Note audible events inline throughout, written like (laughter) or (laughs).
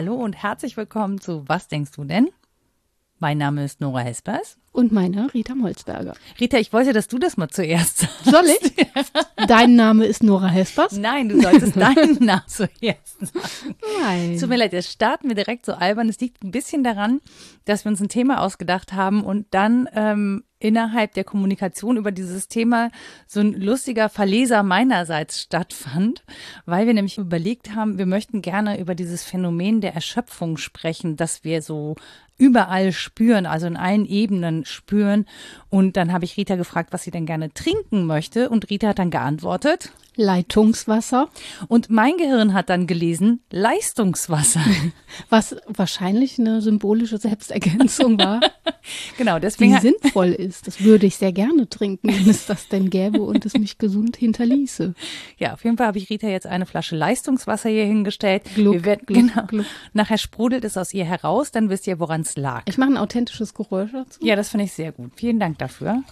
Hallo und herzlich willkommen zu Was denkst du denn? Mein Name ist Nora Hespers. Und meine Rita Molzberger. Rita, ich wollte, dass du das mal zuerst sagst. Soll ich? (laughs) Dein Name ist Nora Hespers? Nein, du solltest (laughs) deinen Namen zuerst sagen. Nein. Tut mir leid, jetzt starten wir direkt so albern. Es liegt ein bisschen daran, dass wir uns ein Thema ausgedacht haben und dann ähm, innerhalb der Kommunikation über dieses Thema so ein lustiger Verleser meinerseits stattfand, weil wir nämlich überlegt haben, wir möchten gerne über dieses Phänomen der Erschöpfung sprechen, dass wir so überall spüren, also in allen Ebenen spüren. Und dann habe ich Rita gefragt, was sie denn gerne trinken möchte. Und Rita hat dann geantwortet. Leitungswasser. Und mein Gehirn hat dann gelesen Leistungswasser. (laughs) Was wahrscheinlich eine symbolische Selbstergänzung war. (laughs) genau, deswegen. Die sinnvoll ist. Das würde ich sehr gerne trinken, wenn es das denn gäbe und es mich gesund hinterließe. Ja, auf jeden Fall habe ich Rita jetzt eine Flasche Leistungswasser hier hingestellt. Gluck, Wir werden, gluck, genau. gluck. Nachher sprudelt es aus ihr heraus, dann wisst ihr, woran es lag. Ich mache ein authentisches Geräusch dazu. Ja, das finde ich sehr gut. Vielen Dank dafür.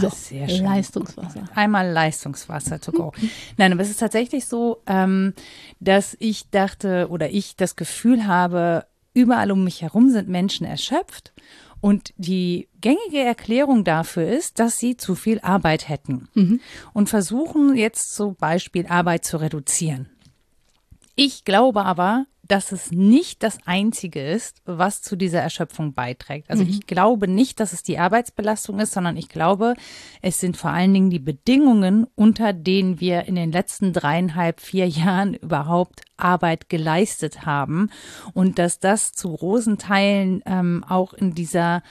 So, Ah, sehr schön. Leistungswasser. Einmal Leistungswasser to go. Nein, aber es ist tatsächlich so, ähm, dass ich dachte oder ich das Gefühl habe, überall um mich herum sind Menschen erschöpft. Und die gängige Erklärung dafür ist, dass sie zu viel Arbeit hätten und versuchen jetzt zum Beispiel Arbeit zu reduzieren. Ich glaube aber, dass es nicht das Einzige ist, was zu dieser Erschöpfung beiträgt. Also ich glaube nicht, dass es die Arbeitsbelastung ist, sondern ich glaube, es sind vor allen Dingen die Bedingungen, unter denen wir in den letzten dreieinhalb, vier Jahren überhaupt Arbeit geleistet haben und dass das zu großen Teilen ähm, auch in dieser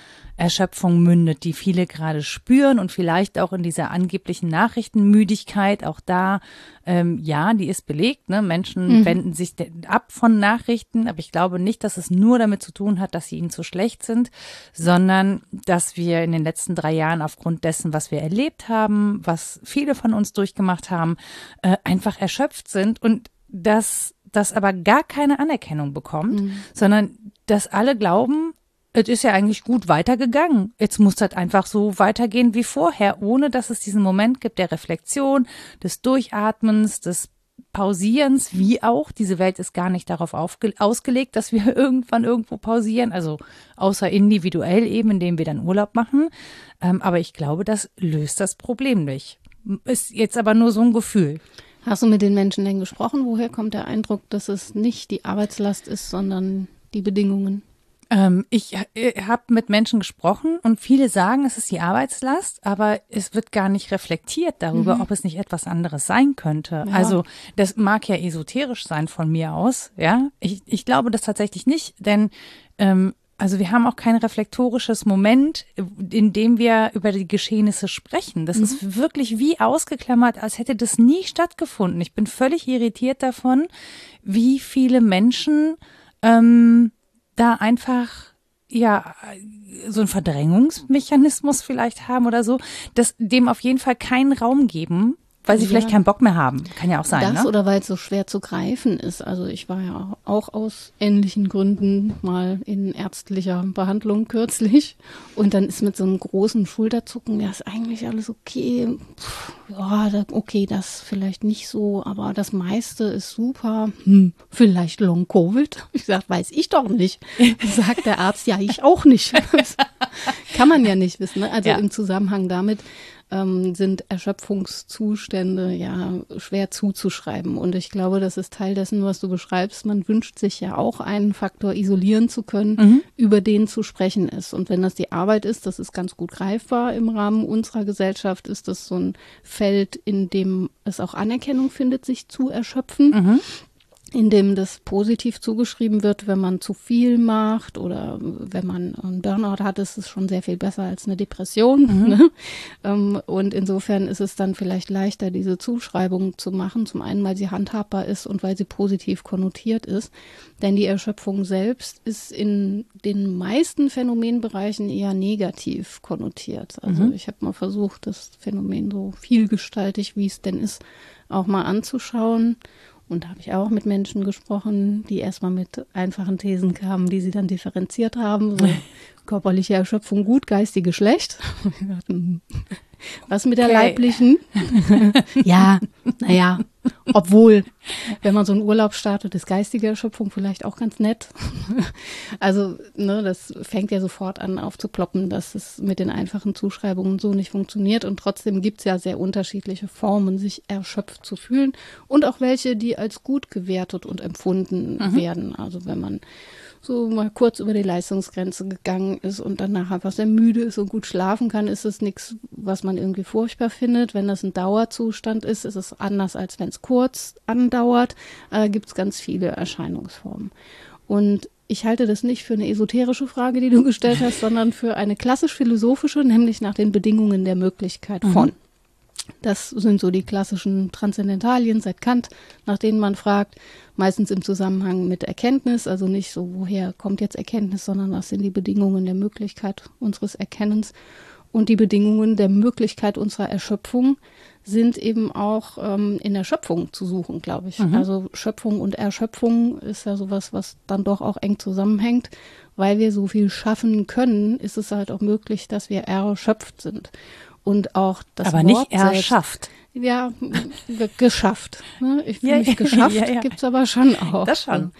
Erschöpfung mündet, die viele gerade spüren und vielleicht auch in dieser angeblichen Nachrichtenmüdigkeit. Auch da, ähm, ja, die ist belegt. Ne? Menschen wenden sich ab von Nachrichten, aber ich glaube nicht, dass es nur damit zu tun hat, dass sie ihnen zu schlecht sind, sondern dass wir in den letzten drei Jahren aufgrund dessen, was wir erlebt haben, was viele von uns durchgemacht haben, äh, einfach erschöpft sind und dass das aber gar keine Anerkennung bekommt, sondern dass alle glauben, es ist ja eigentlich gut weitergegangen. Jetzt muss das einfach so weitergehen wie vorher, ohne dass es diesen Moment gibt der Reflexion, des Durchatmens, des Pausierens, wie auch. Diese Welt ist gar nicht darauf ausgelegt, dass wir (laughs) irgendwann irgendwo pausieren, also außer individuell eben, indem wir dann Urlaub machen. Ähm, aber ich glaube, das löst das Problem nicht. Ist jetzt aber nur so ein Gefühl. Hast du mit den Menschen denn gesprochen? Woher kommt der Eindruck, dass es nicht die Arbeitslast ist, sondern die Bedingungen? Ähm, ich habe mit Menschen gesprochen und viele sagen, es ist die Arbeitslast, aber es wird gar nicht reflektiert darüber, ob es nicht etwas anderes sein könnte. Ja. Also das mag ja esoterisch sein von mir aus, ja. Ich, ich glaube das tatsächlich nicht, denn ähm, also wir haben auch kein reflektorisches Moment, in dem wir über die Geschehnisse sprechen. Das ist wirklich wie ausgeklammert, als hätte das nie stattgefunden. Ich bin völlig irritiert davon, wie viele Menschen ähm, da einfach ja so ein Verdrängungsmechanismus vielleicht haben oder so, dass dem auf jeden Fall keinen Raum geben, weil sie Ja. vielleicht keinen Bock mehr haben. Kann ja auch sein, das ne? oder weil es so schwer zu greifen ist. Also ich war ja auch aus ähnlichen Gründen mal in ärztlicher Behandlung kürzlich und dann ist mit so einem großen Schulterzucken, ja, ist eigentlich alles okay. Puh, ja, okay, das vielleicht nicht so, aber das meiste ist super. Hm, vielleicht Long Covid. (laughs) Ich sag, weiß ich doch nicht. (laughs) Sagt der Arzt, ja, ich auch nicht. (laughs) Kann man ja nicht wissen. Ne? Also Ja. im Zusammenhang damit ähm, sind Erschöpfungszustände ja schwer zuzuschreiben. Und ich glaube, das ist Teil dessen, was du beschreibst. Man wünscht sich ja auch einen Faktor isolieren zu können, über den zu sprechen ist. Und wenn das die Arbeit ist, das ist ganz gut greifbar im Rahmen unserer Gesellschaft, ist das so ein Feld, in dem es auch Anerkennung findet, sich zu erschöpfen in dem das positiv zugeschrieben wird, wenn man zu viel macht oder wenn man einen Burnout hat, ist es schon sehr viel besser als eine Depression. Ne? (laughs) Ähm, Und insofern ist es dann vielleicht leichter, diese Zuschreibung zu machen. Zum einen, weil sie handhabbar ist und weil sie positiv konnotiert ist. Denn die Erschöpfung selbst ist in den meisten Phänomenbereichen eher negativ konnotiert. Also ich habe mal versucht, das Phänomen so vielgestaltig, wie es denn ist, auch mal anzuschauen. Und da habe ich auch mit Menschen gesprochen, die erstmal mit einfachen Thesen kamen, die sie dann differenziert haben. So (laughs) körperliche Erschöpfung gut, geistige schlecht. (laughs) Was mit der okay. leiblichen? (laughs) ja, naja, obwohl, wenn man so einen Urlaub startet, ist geistige Erschöpfung vielleicht auch ganz nett. (laughs) also, ne, das fängt ja sofort an aufzuploppen, dass es mit den einfachen Zuschreibungen so nicht funktioniert. Und trotzdem gibt es ja sehr unterschiedliche Formen, sich erschöpft zu fühlen. Und auch welche, die als gut gewertet und empfunden mhm. werden. Also wenn man so mal kurz über die Leistungsgrenze gegangen ist und danach einfach sehr müde ist und gut schlafen kann, ist es nichts, was man irgendwie furchtbar findet. Wenn das ein Dauerzustand ist, ist es anders, als wenn es kurz andauert. Äh, Gibt es ganz viele Erscheinungsformen. Und ich halte das nicht für eine esoterische Frage, die du gestellt hast, sondern für eine klassisch philosophische, nämlich nach den Bedingungen der Möglichkeit von. Mhm. Das sind so die klassischen Transzendentalien seit Kant, nach denen man fragt, meistens im Zusammenhang mit Erkenntnis, also nicht so, woher kommt jetzt Erkenntnis, sondern was sind die Bedingungen der Möglichkeit unseres Erkennens. Und die Bedingungen der Möglichkeit unserer Erschöpfung sind eben auch ähm, in der Schöpfung zu suchen, glaube ich. Mhm. Also Schöpfung und Erschöpfung ist ja sowas, was dann doch auch eng zusammenhängt. Weil wir so viel schaffen können, ist es halt auch möglich, dass wir erschöpft sind. Und auch das Aber Wort nicht erschafft. Selbst, ja, geschafft. Ne? Ich fühle ja, mich geschafft, ja, ja. gibt's aber schon auch. Das schon.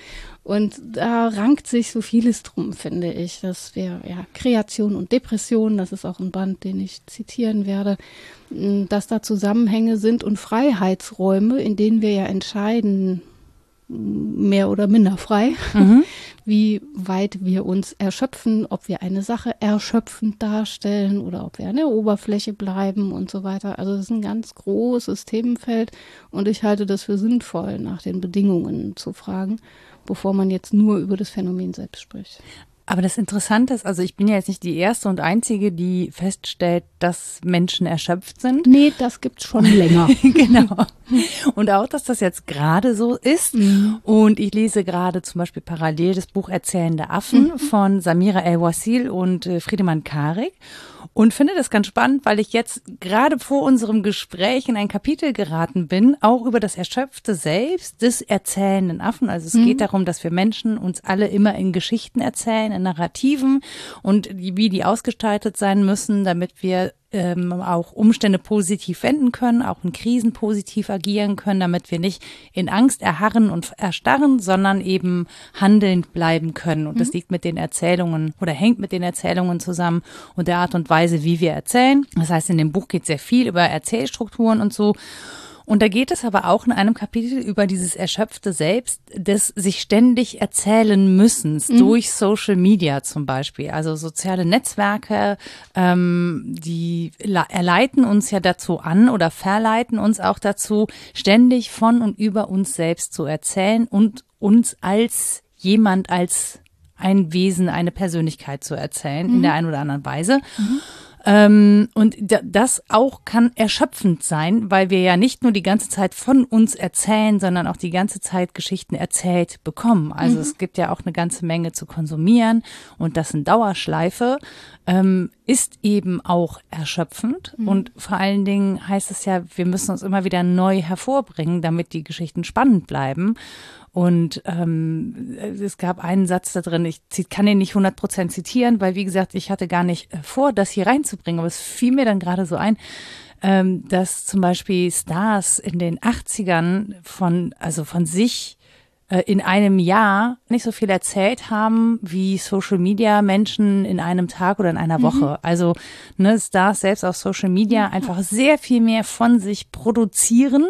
Und da rankt sich so vieles drum, finde ich. Das wäre ja Kreation und Depression, das ist auch ein Band, den ich zitieren werde, dass da Zusammenhänge sind und Freiheitsräume, in denen wir ja entscheiden, mehr oder minder frei, mhm. (laughs) wie weit wir uns erschöpfen, ob wir eine Sache erschöpfend darstellen oder ob wir an der Oberfläche bleiben und so weiter. Also das ist ein ganz großes Themenfeld und ich halte das für sinnvoll, nach den Bedingungen zu fragen, bevor man jetzt nur über das Phänomen selbst spricht. Aber das Interessante ist, also ich bin ja jetzt nicht die erste und einzige, die feststellt, dass Menschen erschöpft sind. Nee, das gibt's schon länger. (laughs) genau. Und auch, dass das jetzt gerade so ist. Mhm. Und ich lese gerade zum Beispiel parallel das Buch Erzählende Affen mhm. von Samira El-Wasil und äh, Friedemann Karik und finde das ganz spannend, weil ich jetzt gerade vor unserem Gespräch in ein Kapitel geraten bin, auch über das erschöpfte Selbst des erzählenden Affen. Also es mhm. geht darum, dass wir Menschen uns alle immer in Geschichten erzählen, in Narrativen und wie die ausgestaltet sein müssen, damit wir ähm, auch Umstände positiv wenden können, auch in Krisen positiv agieren können, damit wir nicht in Angst erharren und erstarren, sondern eben handelnd bleiben können. Und mhm. das liegt mit den Erzählungen oder hängt mit den Erzählungen zusammen und der Art und Weise, wie wir erzählen. Das heißt, in dem Buch geht sehr viel über Erzählstrukturen und so. Und da geht es aber auch in einem Kapitel über dieses erschöpfte Selbst des sich ständig erzählen müssens mhm. durch Social Media zum Beispiel. Also soziale Netzwerke, ähm, die erleiten uns ja dazu an oder verleiten uns auch dazu, ständig von und über uns selbst zu erzählen und uns als jemand, als ein Wesen, eine Persönlichkeit zu erzählen mhm. in der einen oder anderen Weise. Mhm. Ähm, und das auch kann erschöpfend sein, weil wir ja nicht nur die ganze Zeit von uns erzählen, sondern auch die ganze Zeit Geschichten erzählt bekommen. Also mhm. es gibt ja auch eine ganze Menge zu konsumieren und das in Dauerschleife ähm, ist eben auch erschöpfend. Mhm. Und vor allen Dingen heißt es ja, wir müssen uns immer wieder neu hervorbringen, damit die Geschichten spannend bleiben. Und ähm, es gab einen Satz da drin, ich kann ihn nicht 100% zitieren, weil wie gesagt, ich hatte gar nicht äh, vor, das hier reinzubringen, aber es fiel mir dann gerade so ein, ähm, dass zum Beispiel Stars in den 80ern von, also von sich äh, in einem Jahr nicht so viel erzählt haben wie Social Media Menschen in einem Tag oder in einer mhm. Woche. Also ne, Stars selbst auf Social Media einfach sehr viel mehr von sich produzieren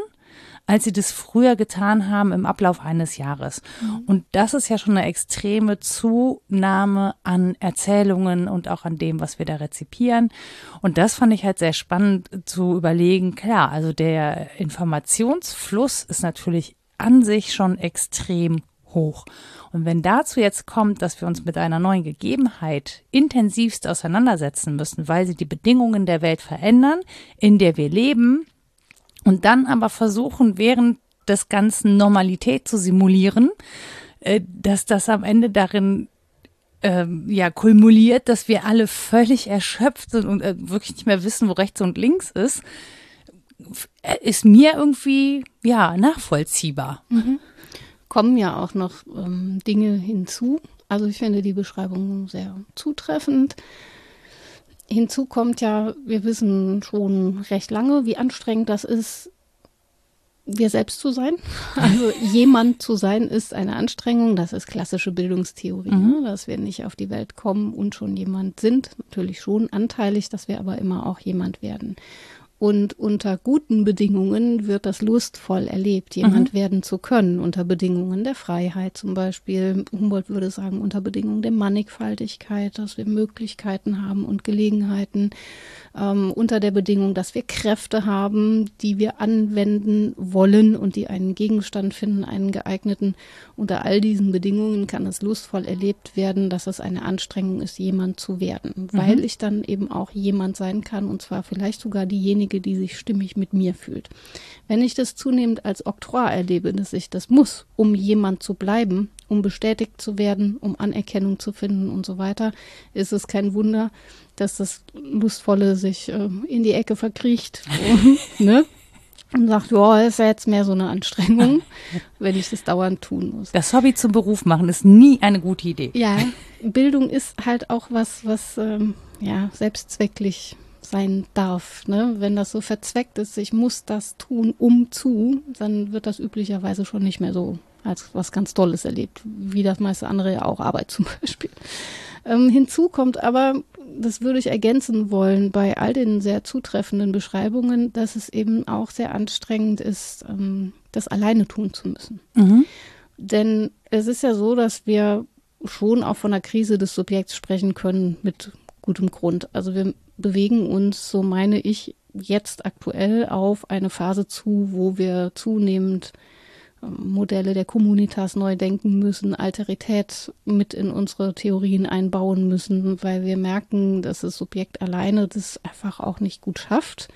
als sie das früher getan haben im Ablauf eines Jahres. Mhm. Und das ist ja schon eine extreme Zunahme an Erzählungen und auch an dem, was wir da rezipieren. Und das fand ich halt sehr spannend zu überlegen. Klar, also der Informationsfluss ist natürlich an sich schon extrem hoch. Und wenn dazu jetzt kommt, dass wir uns mit einer neuen Gegebenheit intensivst auseinandersetzen müssen, weil sie die Bedingungen der Welt verändern, in der wir leben, und dann aber versuchen, während des Ganzen Normalität zu simulieren, äh, dass das am Ende darin ähm, ja kulmuliert, dass wir alle völlig erschöpft sind und äh, wirklich nicht mehr wissen, wo rechts und links ist. ist mir irgendwie, ja, nachvollziehbar. Mhm. Kommen ja auch noch ähm, Dinge hinzu. Also ich finde die Beschreibung sehr zutreffend. Hinzu kommt ja, wir wissen schon recht lange, wie anstrengend das ist, wir selbst zu sein. (laughs) Also jemand zu sein ist eine Anstrengung. Das ist klassische Bildungstheorie, mhm. ne? dass wir nicht auf die Welt kommen und schon jemand sind. Natürlich schon anteilig, dass wir aber immer auch jemand werden. Und unter guten Bedingungen wird das lustvoll erlebt, jemand mhm. werden zu können, unter Bedingungen der Freiheit zum Beispiel. Humboldt würde sagen, unter Bedingungen der Mannigfaltigkeit, dass wir Möglichkeiten haben und Gelegenheiten, ähm, unter der Bedingung, dass wir Kräfte haben, die wir anwenden wollen und die einen Gegenstand finden, einen geeigneten. Unter all diesen Bedingungen kann es lustvoll erlebt werden, dass es eine Anstrengung ist, jemand zu werden, mhm. weil ich dann eben auch jemand sein kann und zwar vielleicht sogar diejenige, die sich stimmig mit mir fühlt. Wenn ich das zunehmend als Oktroi erlebe, dass ich das muss, um jemand zu bleiben, um bestätigt zu werden, um Anerkennung zu finden und so weiter, ist es kein Wunder, dass das Lustvolle sich äh, in die Ecke verkriecht (laughs) ne? und sagt, ja, ist ja jetzt mehr so eine Anstrengung, (laughs) wenn ich das dauernd tun muss. Das Hobby zum Beruf machen ist nie eine gute Idee. Ja, Bildung ist halt auch was, was ähm, ja selbstzwecklich sein darf. Ne? Wenn das so verzweckt ist, ich muss das tun, um zu, dann wird das üblicherweise schon nicht mehr so als was ganz Tolles erlebt, wie das meiste andere ja auch Arbeit zum (laughs) Beispiel. Ähm, hinzu kommt aber, das würde ich ergänzen wollen, bei all den sehr zutreffenden Beschreibungen, dass es eben auch sehr anstrengend ist, ähm, das alleine tun zu müssen. Mhm. Denn es ist ja so, dass wir schon auch von der Krise des Subjekts sprechen können mit gutem Grund. Also wir bewegen uns, so meine ich, jetzt aktuell auf eine Phase zu, wo wir zunehmend Modelle der Communitas neu denken müssen, Alterität mit in unsere Theorien einbauen müssen, weil wir merken, dass das Subjekt alleine das einfach auch nicht gut schafft.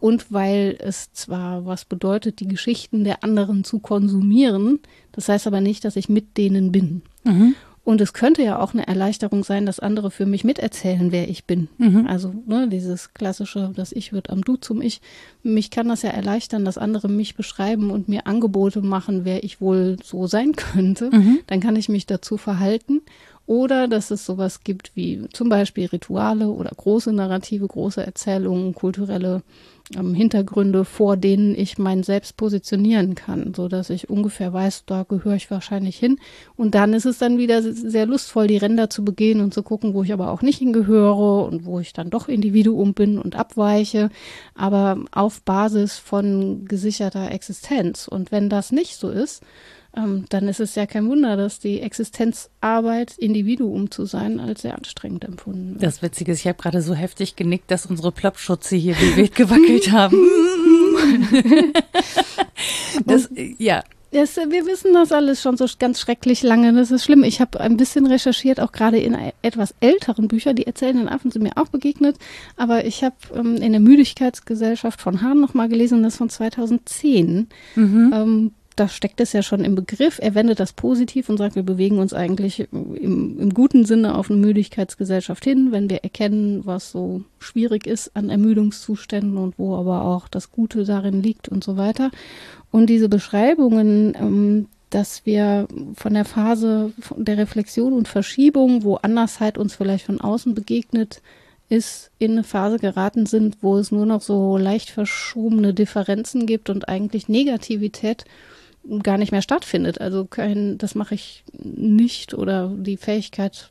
Und weil es zwar was bedeutet, die Geschichten der anderen zu konsumieren, das heißt aber nicht, dass ich mit denen bin. Mhm. Und es könnte ja auch eine Erleichterung sein, dass andere für mich miterzählen, wer ich bin. Mhm. Also ne, dieses klassische, das Ich wird am Du zum Ich. Mich kann das ja erleichtern, dass andere mich beschreiben und mir Angebote machen, wer ich wohl so sein (laughs) könnte. Mhm. Dann kann ich mich dazu verhalten. Oder dass es sowas gibt wie zum Beispiel Rituale oder große Narrative, große Erzählungen, kulturelle ähm, Hintergründe, vor denen ich mein Selbst positionieren kann, so dass ich ungefähr weiß, da gehöre ich wahrscheinlich hin. Und dann ist es dann wieder sehr lustvoll, die Ränder zu begehen und zu gucken, wo ich aber auch nicht hingehöre und wo ich dann doch Individuum bin und abweiche, aber auf Basis von gesicherter Existenz. Und wenn das nicht so ist, ähm, dann ist es ja kein Wunder, dass die Existenzarbeit, Individuum zu sein, als sehr anstrengend empfunden wird. Das Witzige ist, ich habe gerade so heftig genickt, dass unsere Plopschutze hier wie wild gewackelt (laughs) haben. (laughs) das, ja. Das, wir wissen das alles schon so ganz schrecklich lange. Das ist schlimm. Ich habe ein bisschen recherchiert, auch gerade in etwas älteren Büchern. Die erzählenden Affen sind mir auch begegnet. Aber ich habe ähm, in der Müdigkeitsgesellschaft von Hahn nochmal gelesen, das von 2010. Mhm. Ähm, da steckt es ja schon im Begriff. Er wendet das positiv und sagt, wir bewegen uns eigentlich im, im, guten Sinne auf eine Müdigkeitsgesellschaft hin, wenn wir erkennen, was so schwierig ist an Ermüdungszuständen und wo aber auch das Gute darin liegt und so weiter. Und diese Beschreibungen, ähm, dass wir von der Phase der Reflexion und Verschiebung, wo Andersheit uns vielleicht von außen begegnet, ist in eine Phase geraten sind, wo es nur noch so leicht verschobene Differenzen gibt und eigentlich Negativität gar nicht mehr stattfindet. Also kein, das mache ich nicht oder die Fähigkeit,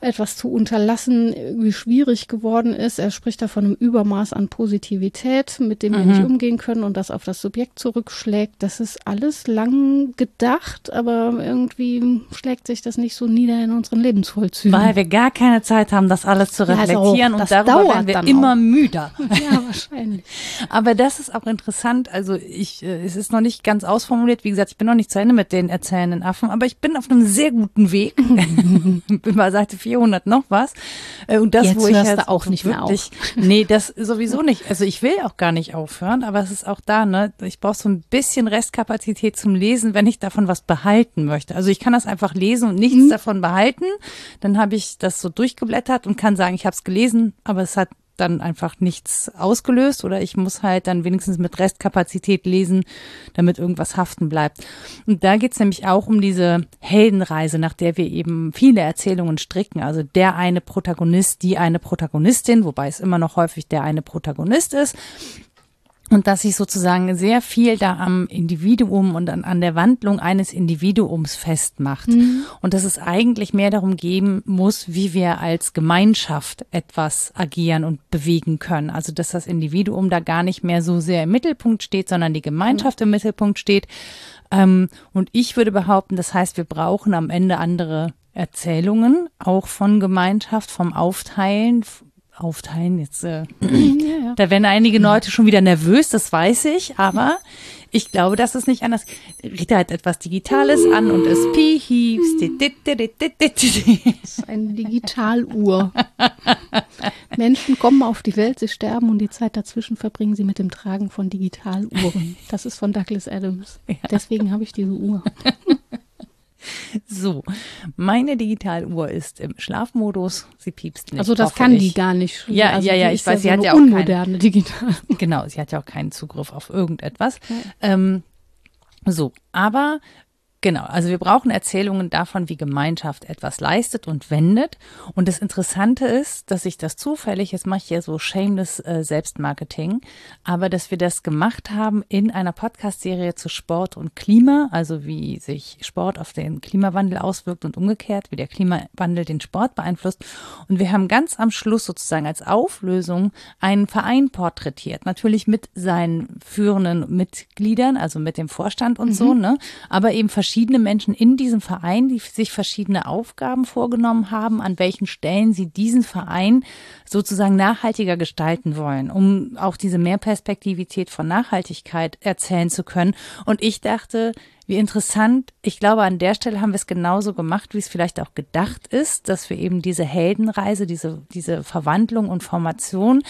etwas zu unterlassen irgendwie schwierig geworden ist. Er spricht da von einem Übermaß an Positivität, mit dem mhm. wir nicht umgehen können und das auf das Subjekt zurückschlägt. Das ist alles lang gedacht, aber irgendwie schlägt sich das nicht so nieder in unseren Lebensvollzügen. Weil wir gar keine Zeit haben, das alles zu reflektieren ja, also und darüber werden wir immer auch. müder. (laughs) Ja, wahrscheinlich. (laughs) aber das ist auch interessant. Also ich, äh, es ist noch nicht ganz ausformuliert. Wie gesagt, ich bin noch nicht zu Ende mit den erzählenden Affen, aber ich bin auf einem sehr guten Weg. (laughs) bin bei Seite 400 noch was. Äh, und das, Jetzt wo ich hörst halt auch nicht wirklich, mehr auf. Nee, das sowieso nicht. Also ich will auch gar nicht aufhören, aber es ist auch da, ne? Ich brauche so ein bisschen Restkapazität zum Lesen, wenn ich davon was behalten möchte. Also ich kann das einfach lesen und nichts mhm. davon behalten. Dann habe ich das so durchgeblättert und kann sagen, ich habe es gelesen, aber es hat dann einfach nichts ausgelöst oder ich muss halt dann wenigstens mit Restkapazität lesen, damit irgendwas haften bleibt. Und da geht's nämlich auch um diese Heldenreise, nach der wir eben viele Erzählungen stricken. Also der eine Protagonist, die eine Protagonistin, wobei es immer noch häufig der eine Protagonist ist und dass sich sozusagen sehr viel da am Individuum und an, an der Wandlung eines Individuums festmacht. Mhm. Und dass es eigentlich mehr darum gehen muss, wie wir als Gemeinschaft etwas agieren und bewegen können. Also dass das Individuum da gar nicht mehr so sehr im Mittelpunkt steht, sondern die Gemeinschaft mhm. im Mittelpunkt steht. Ähm, und ich würde behaupten, das heißt, wir brauchen am Ende andere Erzählungen, auch von Gemeinschaft, vom Aufteilen, aufteilen. Jetzt, äh, (clears throat) ja, ja. da werden einige Leute schon wieder nervös, das weiß ich, aber ich glaube, das ist nicht anders. Rita hat etwas Digitales an und es piepst. Das ist eine Digitaluhr. Menschen kommen auf die Welt, sie sterben und die Zeit dazwischen verbringen sie mit dem Tragen von Digitaluhren. Das ist von Douglas Adams. Deswegen habe ich diese Uhr. So, meine Digitaluhr ist im Schlafmodus. Sie piepst nicht. Also das kann ich. die gar nicht. Ja, also ja, ja, ich weiß, ja sie hat ja auch unmoderne Digital. (laughs) Genau, sie hat ja auch keinen Zugriff auf irgendetwas. Ja. Ähm, so, aber Genau, also wir brauchen Erzählungen davon, wie Gemeinschaft etwas leistet und wendet. Und das Interessante ist, dass ich das zufällig, jetzt mache ich ja so shameless äh, Selbstmarketing, aber dass wir das gemacht haben in einer Podcast-Serie zu Sport und Klima, also wie sich Sport auf den Klimawandel auswirkt und umgekehrt, wie der Klimawandel den Sport beeinflusst. Und wir haben ganz am Schluss sozusagen als Auflösung einen Verein porträtiert, natürlich mit seinen führenden Mitgliedern, also mit dem Vorstand und mhm. so, ne, aber eben verschiedene Menschen in diesem Verein, die sich verschiedene Aufgaben vorgenommen haben, an welchen Stellen sie diesen Verein sozusagen nachhaltiger gestalten wollen, um auch diese Mehrperspektivität von Nachhaltigkeit erzählen zu können. Und ich dachte, wie interessant. Ich glaube, an der Stelle haben wir es genauso gemacht, wie es vielleicht auch gedacht ist, dass wir eben diese Heldenreise, diese, diese Verwandlung und Formation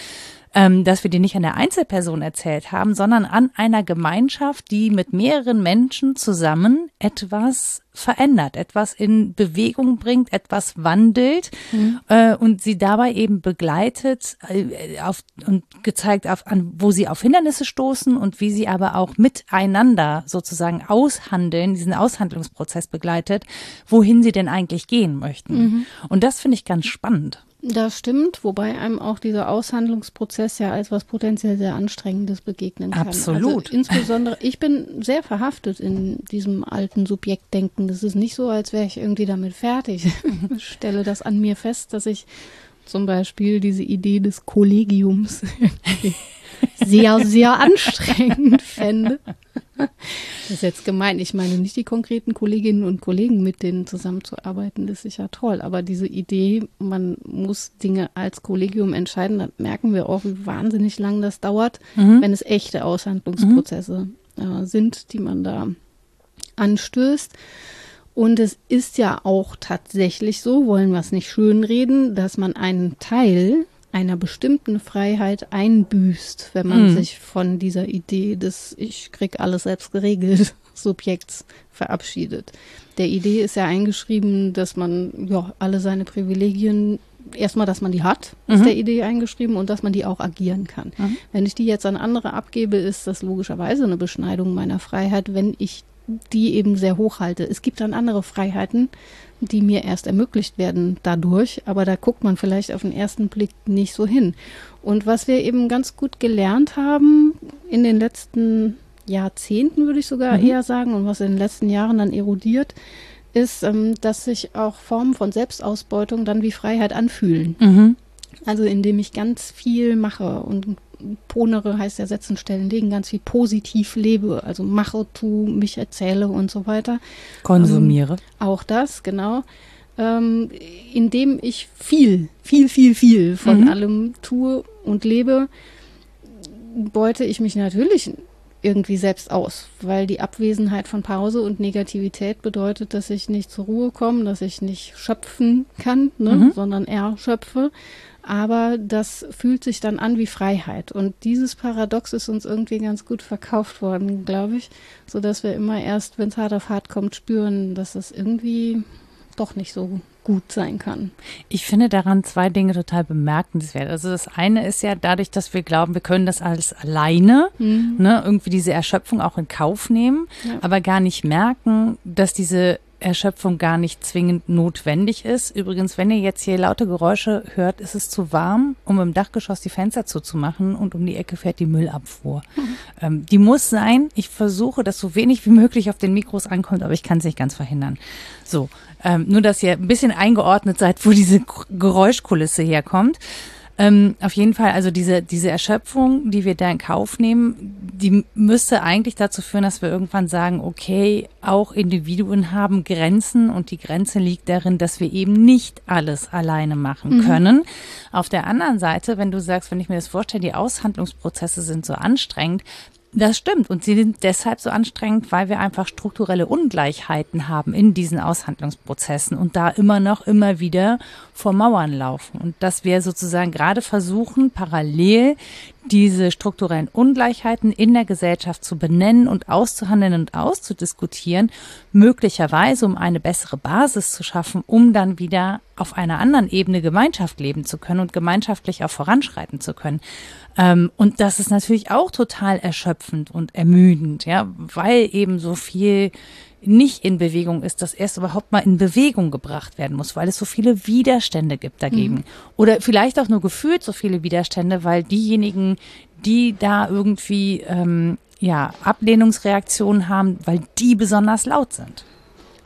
ähm, dass wir die nicht an der Einzelperson erzählt haben, sondern an einer Gemeinschaft, die mit mehreren Menschen zusammen etwas verändert, etwas in Bewegung bringt, etwas wandelt mhm. äh, und sie dabei eben begleitet äh, auf, und gezeigt, auf, an, wo sie auf Hindernisse stoßen und wie sie aber auch miteinander sozusagen aushandeln, diesen Aushandlungsprozess begleitet, wohin sie denn eigentlich gehen möchten. Mhm. Und das finde ich ganz spannend. Das stimmt, wobei einem auch dieser Aushandlungsprozess ja als was potenziell sehr Anstrengendes begegnen kann. Absolut. Also insbesondere, ich bin sehr verhaftet in diesem alten Subjektdenken. Das ist nicht so, als wäre ich irgendwie damit fertig. (laughs) Ich stelle das an mir fest, dass ich zum Beispiel diese Idee des Kollegiums (laughs) sehr, sehr anstrengend fände. Das ist jetzt gemein. Ich meine nicht die konkreten Kolleginnen und Kollegen, mit denen zusammenzuarbeiten, das ist sicher toll. Aber diese Idee, man muss Dinge als Kollegium entscheiden, da merken wir auch, wie wahnsinnig lang das dauert, mhm. wenn es echte Aushandlungsprozesse mhm. äh, sind, die man da anstößt. Und es ist ja auch tatsächlich so, wollen wir es nicht schönreden, dass man einen Teil einer bestimmten Freiheit einbüßt, wenn man mhm. sich von dieser Idee des Ich krieg alles selbst geregelt (laughs) Subjekts verabschiedet. Der Idee ist ja eingeschrieben, dass man ja alle seine Privilegien erstmal, dass man die hat, ist mhm. der Idee eingeschrieben und dass man die auch agieren kann. Mhm. Wenn ich die jetzt an andere abgebe, ist das logischerweise eine Beschneidung meiner Freiheit, wenn ich die eben sehr hoch halte. Es gibt dann andere Freiheiten, die mir erst ermöglicht werden dadurch, aber da guckt man vielleicht auf den ersten Blick nicht so hin. Und was wir eben ganz gut gelernt haben in den letzten Jahrzehnten, würde ich sogar mhm. eher sagen, und was in den letzten Jahren dann erodiert, ist, ähm, dass sich auch Formen von Selbstausbeutung dann wie Freiheit anfühlen. Mhm. Also indem ich ganz viel mache und ponere heißt ersetzen, stellen, legen, ganz viel positiv lebe, also mache, tu, mich erzähle und so weiter. Konsumiere. Ähm, auch das, genau. Ähm, indem ich viel, viel, viel, viel von mhm. allem tue und lebe, beute ich mich natürlich irgendwie selbst aus, weil die Abwesenheit von Pause und Negativität bedeutet, dass ich nicht zur Ruhe komme, dass ich nicht schöpfen kann, ne, mhm. sondern erschöpfe aber das fühlt sich dann an wie Freiheit. Und dieses Paradox ist uns irgendwie ganz gut verkauft worden, glaube ich, so dass wir immer erst, wenn es hart auf hart kommt, spüren, dass das irgendwie doch nicht so gut sein kann. Ich finde daran zwei Dinge total bemerkenswert. Also das eine ist ja dadurch, dass wir glauben, wir können das alles alleine, mhm. ne, irgendwie diese Erschöpfung auch in Kauf nehmen, ja. aber gar nicht merken, dass diese Erschöpfung gar nicht zwingend notwendig ist. Übrigens, wenn ihr jetzt hier laute Geräusche hört, ist es zu warm, um im Dachgeschoss die Fenster zuzumachen und um die Ecke fährt die Müllabfuhr. Mhm. Ähm, die muss sein. Ich versuche, dass so wenig wie möglich auf den Mikros ankommt, aber ich kann es nicht ganz verhindern. So, ähm, nur dass ihr ein bisschen eingeordnet seid, wo diese Geräuschkulisse herkommt. Ähm, auf jeden Fall, also diese, diese Erschöpfung, die wir da in Kauf nehmen, die müsste eigentlich dazu führen, dass wir irgendwann sagen, okay, auch Individuen haben Grenzen und die Grenze liegt darin, dass wir eben nicht alles alleine machen mhm. können. Auf der anderen Seite, wenn du sagst, wenn ich mir das vorstelle, die Aushandlungsprozesse sind so anstrengend, das stimmt. Und sie sind deshalb so anstrengend, weil wir einfach strukturelle Ungleichheiten haben in diesen Aushandlungsprozessen und da immer noch immer wieder vor Mauern laufen. Und dass wir sozusagen gerade versuchen, parallel diese strukturellen Ungleichheiten in der Gesellschaft zu benennen und auszuhandeln und auszudiskutieren, möglicherweise um eine bessere Basis zu schaffen, um dann wieder auf einer anderen Ebene Gemeinschaft leben zu können und gemeinschaftlich auch voranschreiten zu können. Ähm, und das ist natürlich auch total erschöpfend und ermüdend, ja, weil eben so viel nicht in Bewegung ist, dass erst überhaupt mal in Bewegung gebracht werden muss, weil es so viele Widerstände gibt dagegen. Mhm. Oder vielleicht auch nur gefühlt so viele Widerstände, weil diejenigen, die da irgendwie ähm, ja, Ablehnungsreaktionen haben, weil die besonders laut sind.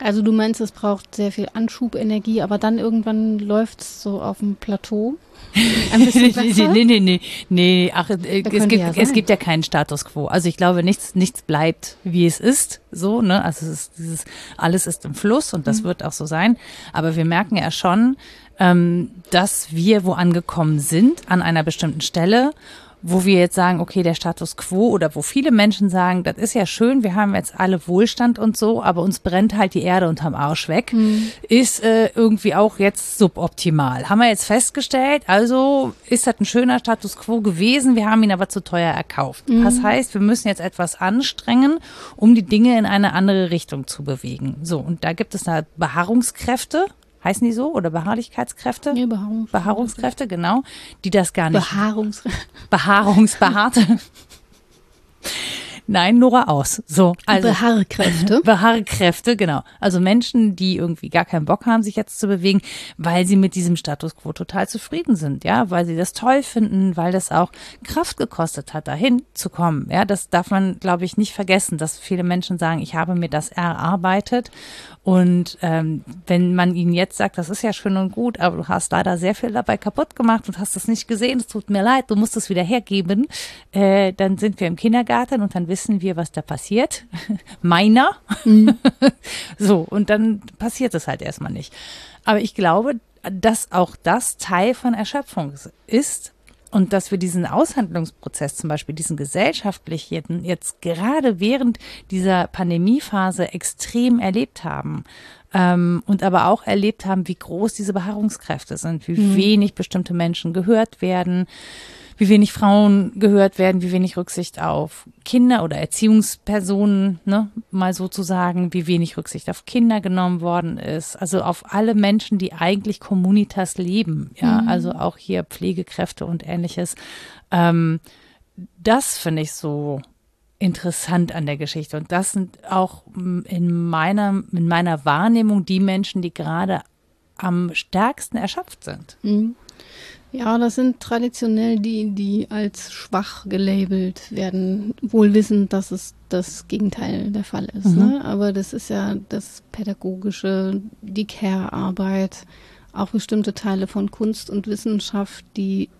Also du meinst, es braucht sehr viel Anschubenergie, aber dann irgendwann läuft es so auf dem Plateau? Ein bisschen (laughs) besser? nee, nee, nee, nee. Ach, äh, es gibt, ja es gibt ja keinen Status quo. Also ich glaube, nichts, nichts bleibt, wie es ist. So, ne? Also es ist dieses, alles ist im Fluss und das mhm. wird auch so sein. Aber wir merken ja schon, ähm, dass wir wo angekommen sind an einer bestimmten Stelle wo wir jetzt sagen, okay, der Status quo oder wo viele Menschen sagen, das ist ja schön, wir haben jetzt alle Wohlstand und so, aber uns brennt halt die Erde unterm Arsch weg, mhm. ist äh, irgendwie auch jetzt suboptimal. Haben wir jetzt festgestellt, also ist das ein schöner Status quo gewesen, wir haben ihn aber zu teuer erkauft. Mhm. Das heißt, wir müssen jetzt etwas anstrengen, um die Dinge in eine andere Richtung zu bewegen. So, und da gibt es da Beharrungskräfte, heißen die so? Oder Beharrlichkeitskräfte? Nee, Behaarungskräfte. Behaarungskräfte, genau. Die das gar nicht. Behaarungskräfte. Behaarungsbehaarte. (laughs) Nein, Nora aus. So, also Beharrkräfte. (laughs) Beharrkräfte, genau. Also Menschen, die irgendwie gar keinen Bock haben, sich jetzt zu bewegen, weil sie mit diesem Status quo total zufrieden sind, ja, weil sie das toll finden, weil das auch Kraft gekostet hat, dahin zu kommen. Ja, das darf man, glaube ich, nicht vergessen, dass viele Menschen sagen, ich habe mir das erarbeitet und ähm, wenn man ihnen jetzt sagt, das ist ja schön und gut, aber du hast leider sehr viel dabei kaputt gemacht und hast es nicht gesehen, es tut mir leid, du musst es wieder hergeben, äh, dann sind wir im Kindergarten und dann wissen wir, was da passiert. (laughs) Meiner. Mhm. (laughs) so, und dann passiert es halt erstmal nicht. Aber ich glaube, dass auch das Teil von Erschöpfung ist, und dass wir diesen Aushandlungsprozess zum Beispiel, diesen gesellschaftlichen, jetzt gerade während dieser Pandemiephase extrem erlebt haben. Ähm, und aber auch erlebt haben, wie groß diese Beharrungskräfte sind, wie mhm. wenig bestimmte Menschen gehört werden, wie wenig Frauen gehört werden, wie wenig Rücksicht auf Kinder oder Erziehungspersonen, ne, mal sozusagen, wie wenig Rücksicht auf Kinder genommen worden ist. Also auf alle Menschen, die eigentlich Communitas leben, ja, mhm. also auch hier Pflegekräfte und ähnliches. Ähm, das finde ich so interessant an der Geschichte. Und das sind auch in meiner, in meiner Wahrnehmung die Menschen, die gerade am stärksten erschöpft sind. Mhm. Ja, das sind traditionell die, die als schwach gelabelt werden, wohl wissend, dass es das Gegenteil der Fall ist. Mhm. Ne? Aber das ist ja das Pädagogische, die Care-Arbeit, auch bestimmte Teile von Kunst und Wissenschaft, die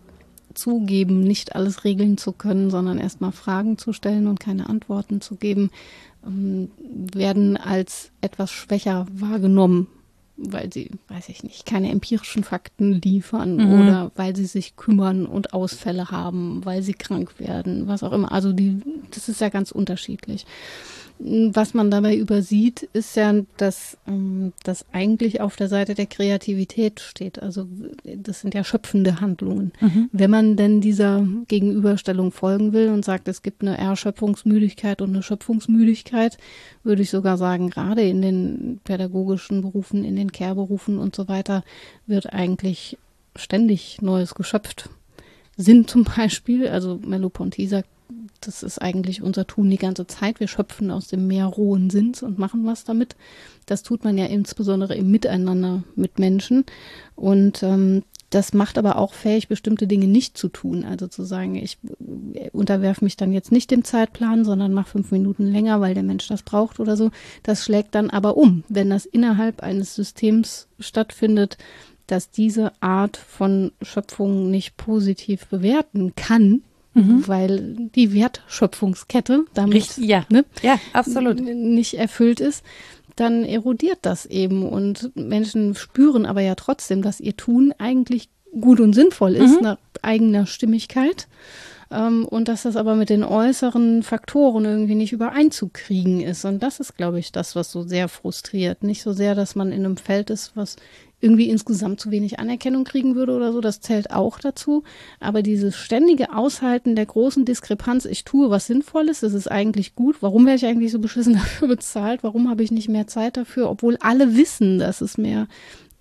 zugeben, nicht alles regeln zu können, sondern erstmal Fragen zu stellen und keine Antworten zu geben, ähm, werden als etwas schwächer wahrgenommen weil sie, weiß ich nicht, keine empirischen Fakten liefern mhm. oder weil sie sich kümmern und Ausfälle haben, weil sie krank werden, was auch immer. Also die, das ist ja ganz unterschiedlich. Was man dabei übersieht, ist ja, dass ähm, das eigentlich auf der Seite der Kreativität steht. Also das sind ja schöpfende Handlungen. Mhm. Wenn man denn dieser Gegenüberstellung folgen will und sagt, es gibt eine Erschöpfungsmüdigkeit und eine Schöpfungsmüdigkeit, würde ich sogar sagen, gerade in den pädagogischen Berufen, in den Care-Berufen und so weiter wird eigentlich ständig Neues geschöpft. Sinn zum (laughs) Beispiel, also Merleau-Ponty sagt, das ist eigentlich unser Tun die ganze Zeit. Wir schöpfen aus dem Meer rohen Sinns und machen was damit. Das tut man ja insbesondere im Miteinander mit Menschen. Und ähm, das macht aber auch fähig, bestimmte Dinge nicht zu tun. Also zu sagen, ich unterwerfe mich dann jetzt nicht dem Zeitplan, sondern mache fünf Minuten länger, weil der Mensch das braucht oder so. Das schlägt dann aber um. Wenn das innerhalb eines Systems stattfindet, dass diese Art von Schöpfung nicht positiv bewerten kann, mhm. weil die Wertschöpfungskette damit Richtig, ja. Ne, ja, absolut. nicht erfüllt ist, dann erodiert das eben. Und Menschen spüren aber ja trotzdem, dass ihr Tun eigentlich gut und sinnvoll ist, mhm. nach eigener Stimmigkeit. Ähm, und dass das aber mit den äußeren Faktoren irgendwie nicht übereinzukriegen ist. Und das ist, glaube ich, das, was so sehr frustriert. Nicht so sehr, dass man in einem Feld ist, was irgendwie insgesamt zu wenig Anerkennung kriegen würde oder so, das zählt auch dazu. Aber dieses ständige Aushalten der großen Diskrepanz, ich tue was Sinnvolles, das ist eigentlich gut. Warum werde ich eigentlich so beschissen (laughs) dafür bezahlt? Warum habe ich nicht mehr Zeit dafür? Obwohl alle wissen, dass es mehr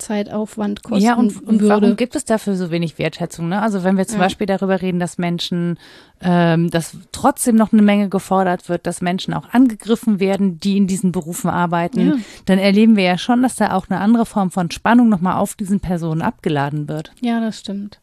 Zeitaufwand kosten Ja, und, und würde. warum gibt es dafür so wenig Wertschätzung? Ne? Also wenn wir zum Ja. Beispiel darüber reden, dass Menschen, ähm, dass trotzdem noch eine Menge gefordert wird, dass Menschen auch angegriffen werden, die in diesen Berufen arbeiten, Ja. dann erleben wir ja schon, dass da auch eine andere Form von Spannung nochmal auf diesen Personen abgeladen wird. Ja, das stimmt.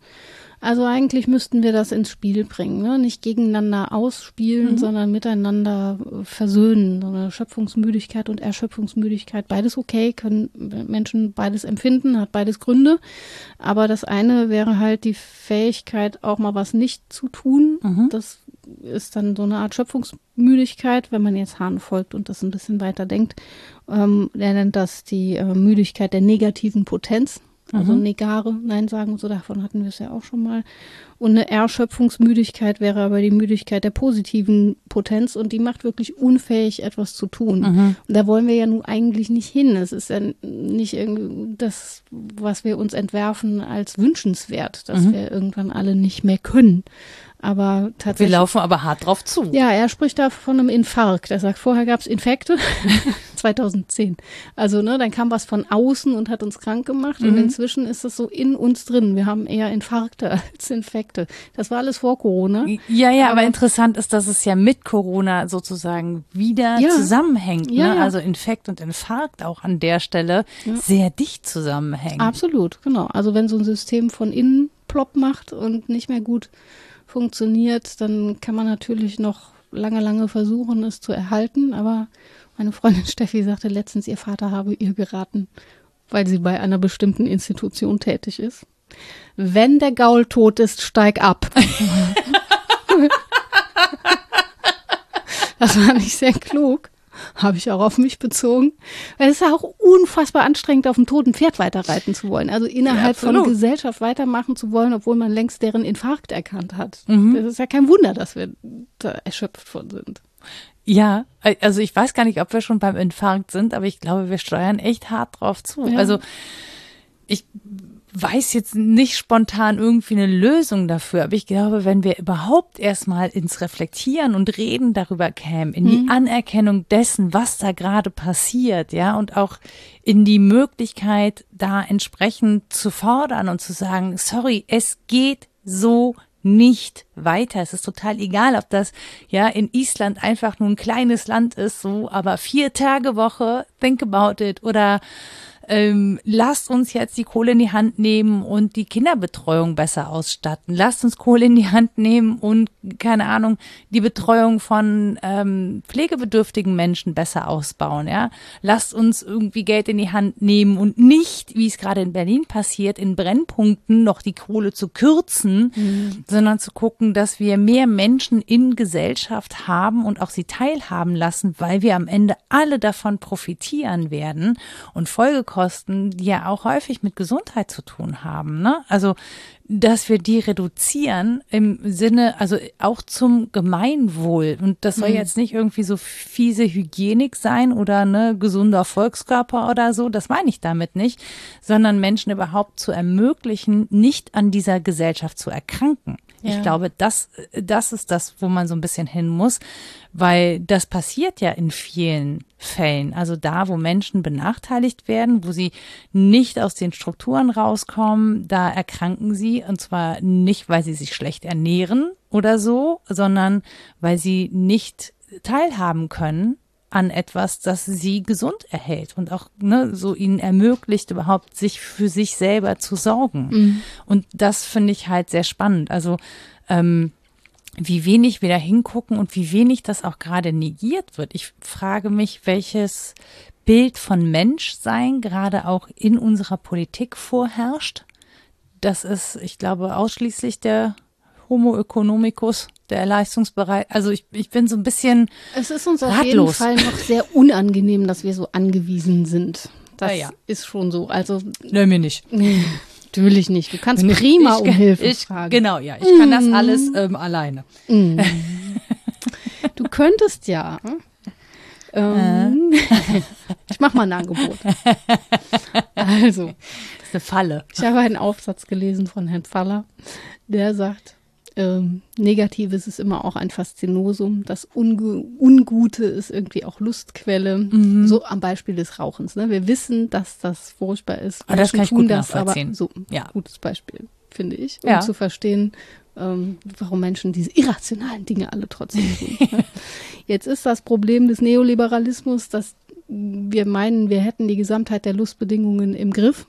Also eigentlich müssten wir das ins Spiel bringen, ne? nicht gegeneinander ausspielen, Mhm. sondern miteinander äh, versöhnen. So eine Schöpfungsmüdigkeit und Erschöpfungsmüdigkeit, beides okay, können Menschen beides empfinden, hat beides Gründe. Aber das eine wäre halt die Fähigkeit, auch mal was nicht zu tun. Mhm. Das ist dann so eine Art Schöpfungsmüdigkeit, wenn man jetzt Hahn folgt und das ein bisschen weiter denkt. Ähm, er nennt das die äh, Müdigkeit der negativen Potenz. Also Mhm. Negare, Nein sagen und so, davon hatten wir es ja auch schon mal. Und eine Erschöpfungsmüdigkeit wäre aber die Müdigkeit der positiven Potenz und die macht wirklich unfähig, etwas zu tun. Mhm. Und da wollen wir ja nun eigentlich nicht hin. Es ist ja nicht das, was wir uns entwerfen als wünschenswert, dass Mhm. wir irgendwann alle nicht mehr können. Aber Wir tatsächlich. laufen aber hart drauf zu. Ja, er spricht da von einem Infarkt. Er sagt, vorher gab es Infekte, (laughs) 2010. Also, ne, dann kam was von außen und hat uns krank gemacht. Und Mhm. inzwischen ist das so in uns drin. Wir haben eher Infarkte (laughs) als Infekte. Das war alles vor Corona. Ja, ja, aber Aber- interessant ist, dass es ja mit Corona sozusagen wieder Ja. zusammenhängt. Ja, ne? ja. Also Infekt und Infarkt auch an der Stelle sehr dicht zusammenhängen. Absolut, genau. Also wenn so ein System von innen plopp macht und nicht mehr gut funktioniert, dann kann man natürlich noch lange, lange versuchen, es zu erhalten. Aber meine Freundin (laughs) Steffi sagte letztens, ihr Vater habe ihr geraten, weil sie bei einer bestimmten Institution tätig ist. Wenn der Gaul tot ist, steig ab. (laughs) das war nicht sehr klug. Habe ich auch auf mich bezogen. Weil es ist ja auch unfassbar anstrengend, auf dem toten Pferd weiterreiten zu wollen. Also innerhalb Ja, von. Gesellschaft weitermachen zu wollen, obwohl man längst deren Infarkt erkannt hat. Mhm. Das ist ja kein Wunder, dass wir da erschöpft von sind. Ja, also ich weiß gar nicht, ob wir schon beim Infarkt sind, aber ich glaube, wir steuern echt hart drauf zu. Ja. Also ich weiß jetzt nicht spontan irgendwie eine Lösung dafür, aber ich glaube, wenn wir überhaupt erstmal ins Reflektieren und Reden darüber kämen, in die Anerkennung dessen, was da gerade passiert, ja, und auch in die Möglichkeit, da entsprechend zu fordern und zu sagen, sorry, es geht so nicht weiter. Es ist total egal, ob das ja in Island einfach nur ein kleines Land ist, so, aber vier Tage Woche, think about it, oder ähm, lasst uns jetzt die Kohle in die Hand nehmen und die Kinderbetreuung besser ausstatten. Lasst uns Kohle in die Hand nehmen und, keine Ahnung, die Betreuung von ähm, pflegebedürftigen Menschen besser ausbauen. Ja? Lasst uns irgendwie Geld in die Hand nehmen und nicht, wie es gerade in Berlin passiert, in Brennpunkten noch die Kohle zu kürzen, sondern zu gucken, dass wir mehr Menschen in Gesellschaft haben und auch sie teilhaben lassen, weil wir am Ende alle davon profitieren werden und Folgekosten, die ja auch häufig mit Gesundheit zu tun haben. Ne? Also dass wir die reduzieren im Sinne, also auch zum Gemeinwohl. Und das soll mhm. jetzt nicht irgendwie so fiese Hygienik sein oder ne, gesunder Volkskörper oder so. Das meine ich damit nicht, sondern Menschen überhaupt zu ermöglichen, nicht an dieser Gesellschaft zu erkranken. Ja. Ich glaube, das, das ist das, wo man so ein bisschen hin muss, weil das passiert ja in vielen Fällen. Also da, wo Menschen benachteiligt werden, wo sie nicht aus den Strukturen rauskommen, da erkranken sie und zwar nicht, weil sie sich schlecht ernähren oder so, sondern weil sie nicht teilhaben können an etwas, das sie gesund erhält und auch ne, so ihnen ermöglicht, überhaupt sich für sich selber zu sorgen. Mhm. Und das finde ich halt sehr spannend. Also ähm, wie wenig wir da hingucken und wie wenig das auch gerade negiert wird. Ich frage mich, welches Bild von Menschsein gerade auch in unserer Politik vorherrscht. Das ist, ich glaube, ausschließlich der Homo economicus, der leistungsbereit. Also ich, ich bin so ein bisschen Es ist uns auf ratlos. jeden Fall noch sehr unangenehm, dass wir so angewiesen sind. Das ja, ist schon so. Also Nö, mir nicht. (laughs) Natürlich nicht. Du kannst prima ich, um Hilfe ich, fragen. Genau, ja. Ich kann das alles ähm, alleine. Mm. (laughs) Du könntest ja. Ähm, äh. (laughs) ich mach mal ein Angebot. Also. Das ist eine Falle. Ich habe einen Aufsatz gelesen von Herrn Faller, der sagt, ähm, Negatives ist immer auch ein Faszinosum. Das Unge Ungute ist irgendwie auch Lustquelle. Mhm. So am Beispiel des Rauchens. Ne? Wir wissen, dass das furchtbar ist. Aber ah, das kann ich gut das, aber so ja. gutes Beispiel, finde ich, um ja. zu verstehen, ähm, warum Menschen diese irrationalen Dinge alle trotzdem (laughs) tun. Ne? Jetzt ist das Problem des Neoliberalismus, dass wir meinen, wir hätten die Gesamtheit der Lustbedingungen im Griff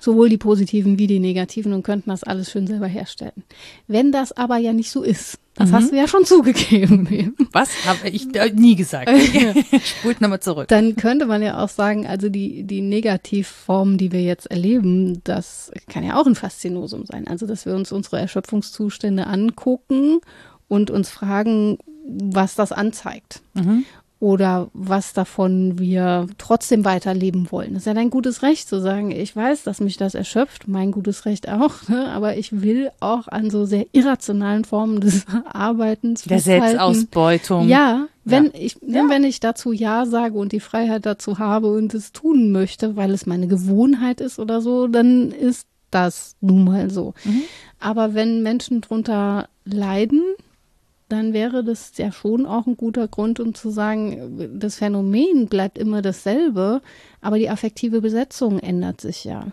sowohl die positiven wie die negativen und könnten das alles schön selber herstellen. Wenn das aber ja nicht so ist, das mhm. hast du ja schon zugegeben. (laughs) Was habe ich nie gesagt? (laughs) Spult nochmal zurück. Dann könnte man ja auch sagen, also die, die Negativformen, die wir jetzt erleben, das kann ja auch ein Faszinosum sein. Also, dass wir uns unsere Erschöpfungszustände angucken und uns fragen, was das anzeigt. Mhm oder was davon wir trotzdem weiterleben wollen. Das ist ja dein gutes Recht zu sagen, ich weiß, dass mich das erschöpft, mein gutes Recht auch, (laughs) ne? aber ich will auch an so sehr irrationalen Formen des (laughs) Arbeitens. Der Selbstausbeutung. Ja, wenn ja. ich, ne, ja. wenn ich dazu Ja sage und die Freiheit dazu habe und es tun möchte, weil es meine Gewohnheit ist oder so, dann ist das nun mal so. Mhm. Aber wenn Menschen drunter leiden, dann wäre das ja schon auch ein guter Grund, um zu sagen, das Phänomen bleibt immer dasselbe, aber die affektive Besetzung ändert sich ja.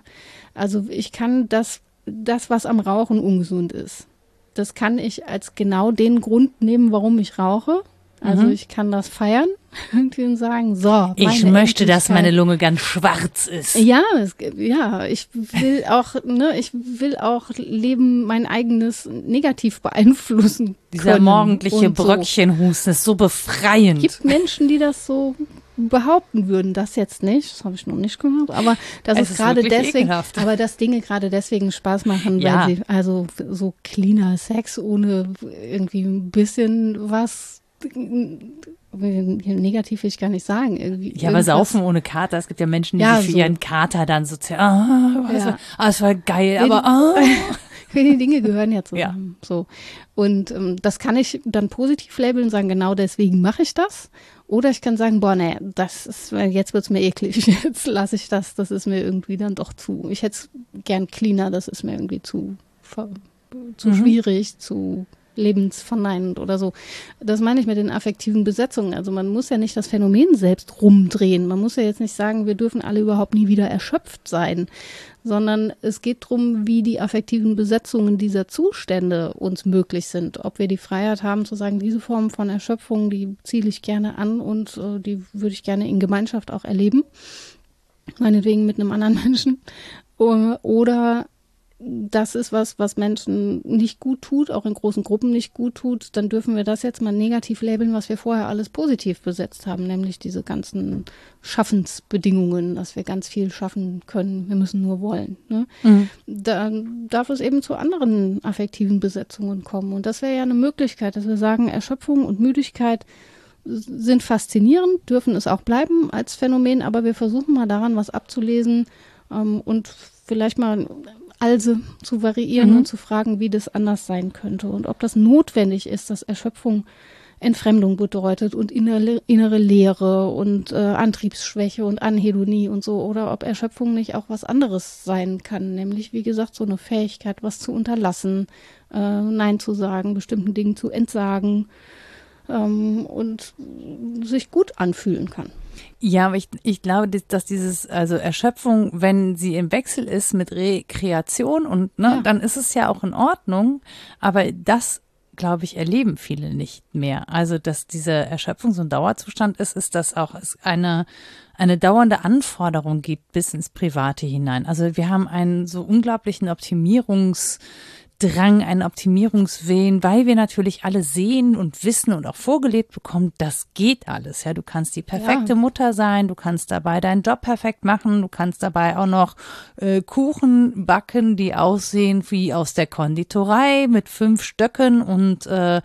Also ich kann das, das, was am Rauchen ungesund ist, das kann ich als genau den Grund nehmen, warum ich rauche. Also mhm. ich kann das feiern (laughs) irgendwie sagen, so. Ich möchte, dass meine Lunge ganz schwarz ist. Ja, es, ja, ich will auch, ne, ich will auch Leben mein eigenes negativ beeinflussen. (laughs) Dieser können morgendliche Bröckchenhusten ist so befreiend. Es gibt Menschen, die das so behaupten würden, das jetzt nicht, das habe ich noch nicht gehört, aber das ist, ist gerade deswegen, ekelhaft. aber dass Dinge gerade deswegen Spaß machen, ja. weil sie also so cleaner Sex ohne irgendwie ein bisschen was negativ will ich gar nicht sagen. Irgendwie, ja, aber saufen ohne Kater. Es gibt ja Menschen, die ja, sich für so. ihren Kater dann so, ah, ja. ah, es war geil, aber ah. (laughs) die Dinge gehören ja zusammen. Ja. So. Und ähm, das kann ich dann positiv labeln und sagen, genau deswegen mache ich das. Oder ich kann sagen, boah, nee, das ist, jetzt wird's mir eklig, (laughs) jetzt lasse ich das, das ist mir irgendwie dann doch zu. Ich hätte es gern cleaner, das ist mir irgendwie zu, zu mhm. schwierig, zu lebensverneinend oder so. Das meine ich mit den affektiven Besetzungen. Also man muss ja nicht das Phänomen selbst rumdrehen. Man muss ja jetzt nicht sagen, wir dürfen alle überhaupt nie wieder erschöpft sein, sondern es geht darum, wie die affektiven Besetzungen dieser Zustände uns möglich sind. Ob wir die Freiheit haben zu sagen, diese Form von Erschöpfung, die ziele ich gerne an und äh, die würde ich gerne in Gemeinschaft auch erleben. Meinetwegen mit einem anderen (laughs) Menschen. Oder das ist was, was Menschen nicht gut tut, auch in großen Gruppen nicht gut tut, dann dürfen wir das jetzt mal negativ labeln, was wir vorher alles positiv besetzt haben, nämlich diese ganzen Schaffensbedingungen, dass wir ganz viel schaffen können. Wir müssen nur wollen. Ne? Mhm. Dann darf es eben zu anderen affektiven Besetzungen kommen. Und das wäre ja eine Möglichkeit, dass wir sagen, Erschöpfung und Müdigkeit sind faszinierend, dürfen es auch bleiben als Phänomen, aber wir versuchen mal daran was abzulesen ähm, und vielleicht mal also zu variieren mhm. und zu fragen, wie das anders sein könnte und ob das notwendig ist, dass Erschöpfung Entfremdung bedeutet und innere, innere Leere und äh, Antriebsschwäche und Anhedonie und so oder ob Erschöpfung nicht auch was anderes sein kann, nämlich wie gesagt so eine Fähigkeit, was zu unterlassen, äh, Nein zu sagen, bestimmten Dingen zu entsagen ähm, und sich gut anfühlen kann. Ja, aber ich, ich glaube, dass dieses, also Erschöpfung, wenn sie im Wechsel ist mit Rekreation und ne, ja. dann ist es ja auch in Ordnung. Aber das glaube ich, erleben viele nicht mehr. Also, dass diese Erschöpfung so ein Dauerzustand ist, ist, dass auch es eine, eine dauernde Anforderung gibt bis ins Private hinein. Also, wir haben einen so unglaublichen Optimierungs- Drang, einen Optimierungswillen, weil wir natürlich alle sehen und wissen und auch vorgelebt bekommen, das geht alles. Ja, du kannst die perfekte ja. Mutter sein, du kannst dabei deinen Job perfekt machen, du kannst dabei auch noch äh, Kuchen backen, die aussehen wie aus der Konditorei mit fünf Stöcken und äh,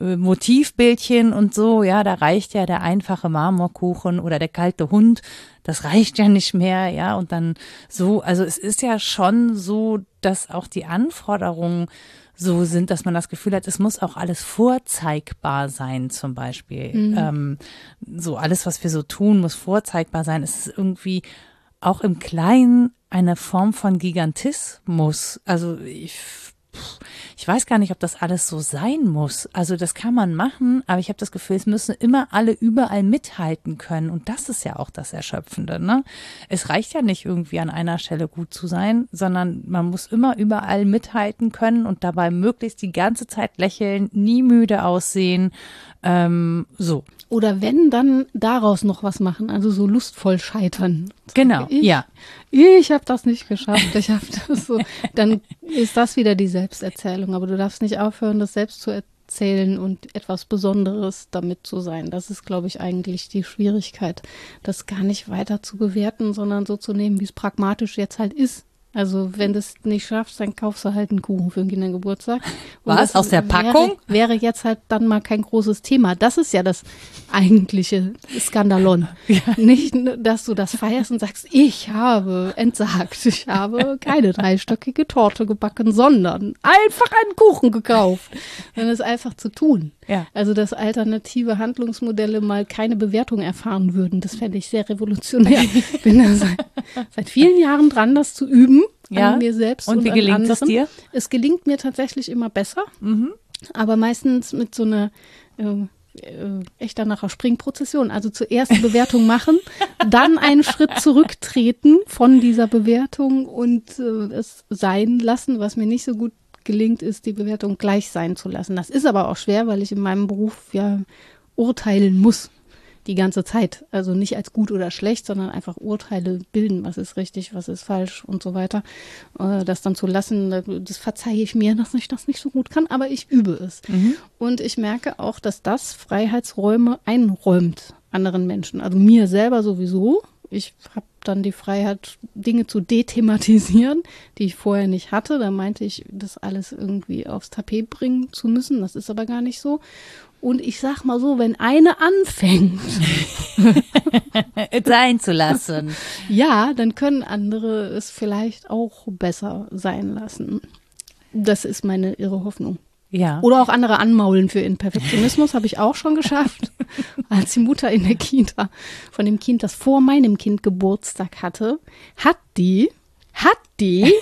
äh, Motivbildchen und so, ja, da reicht ja der einfache Marmorkuchen oder der kalte Hund, das reicht ja nicht mehr, ja, und dann so, also es ist ja schon so, dass auch die Anforderungen so sind, dass man das Gefühl hat, es muss auch alles vorzeigbar sein, zum Beispiel. Mhm. Ähm, so alles, was wir so tun, muss vorzeigbar sein. Es ist irgendwie auch im Kleinen eine Form von Gigantismus. Also ich ich weiß gar nicht, ob das alles so sein muss. Also das kann man machen, aber ich habe das Gefühl, es müssen immer alle überall mithalten können. Und das ist ja auch das Erschöpfende. Ne? Es reicht ja nicht irgendwie an einer Stelle gut zu sein, sondern man muss immer überall mithalten können und dabei möglichst die ganze Zeit lächeln, nie müde aussehen. Ähm, so. Oder wenn, dann daraus noch was machen, also so lustvoll scheitern. Genau, ich, ja. Ich habe das nicht geschafft. Ich habe (laughs) das so. Dann ist das wieder die Selbsterzählung. Aber du darfst nicht aufhören, das selbst zu erzählen und etwas Besonderes damit zu sein. Das ist, glaube ich, eigentlich die Schwierigkeit, das gar nicht weiter zu bewerten, sondern so zu nehmen, wie es pragmatisch jetzt halt ist. Also wenn du es nicht schaffst, dann kaufst du halt einen Kuchen für den Kindergeburtstag. Und Was? Aus der Packung? Wäre, wäre, jetzt halt dann mal kein großes Thema. Das ist ja das eigentliche Skandalon. (laughs) Ja. Nicht, dass du das feierst und sagst, ich habe entsagt, ich habe keine dreistöckige Torte gebacken, sondern einfach einen Kuchen gekauft. Dann ist einfach zu tun. Ja. Also, dass alternative Handlungsmodelle mal keine Bewertung erfahren würden, das fände ich sehr revolutionär. Ich bin da seit, seit vielen Jahren dran, das zu üben ja. an mir selbst und, und wie gelingt anderen. es dir? Es gelingt mir tatsächlich immer besser, mhm. aber meistens mit so einer äh, äh, echt nachher Springprozession. Also zuerst die Bewertung machen, (laughs) dann einen Schritt zurücktreten von dieser Bewertung und äh, es sein lassen, was mir nicht so gut gelingt, ist, die Bewertung gleich sein zu lassen. Das ist aber auch schwer, weil ich in meinem Beruf ja urteilen muss die ganze Zeit. Also nicht als gut oder schlecht, sondern einfach Urteile bilden, was ist richtig, was ist falsch und so weiter. Äh, das dann zu lassen, das verzeihe ich mir, dass ich das nicht so gut kann, aber ich übe es. Mhm. Und ich merke auch, dass das Freiheitsräume einräumt anderen Menschen. Also mir selber sowieso. Ich habe dann die Freiheit, Dinge zu dethematisieren, die ich vorher nicht hatte. Da meinte ich, das alles irgendwie aufs Tapet bringen zu müssen. Das ist aber gar nicht so. Und ich sag mal so, wenn eine anfängt, (laughs) sein zu lassen, (laughs) ja, dann können andere es vielleicht auch besser sein lassen. Das ist meine irre Hoffnung. Ja. Oder auch andere anmaulen für ihren Perfektionismus, habe ich auch schon geschafft. (laughs) Als die Mutter in der Kita von dem Kind, das vor meinem Kind Geburtstag hatte, hat die hat die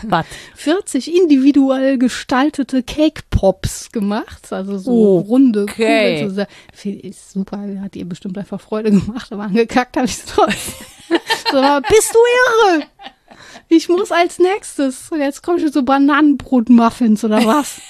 (laughs) 40 individuell gestaltete Cake Pops gemacht, also so oh, runde okay. Kugeln. So, ist super, hat ihr bestimmt einfach Freude gemacht, aber angekackt habe ich es trotzdem. (laughs) so, bist du irre? Ich muss als nächstes. Und jetzt kommen schon so Bananenbrot-Muffins oder was?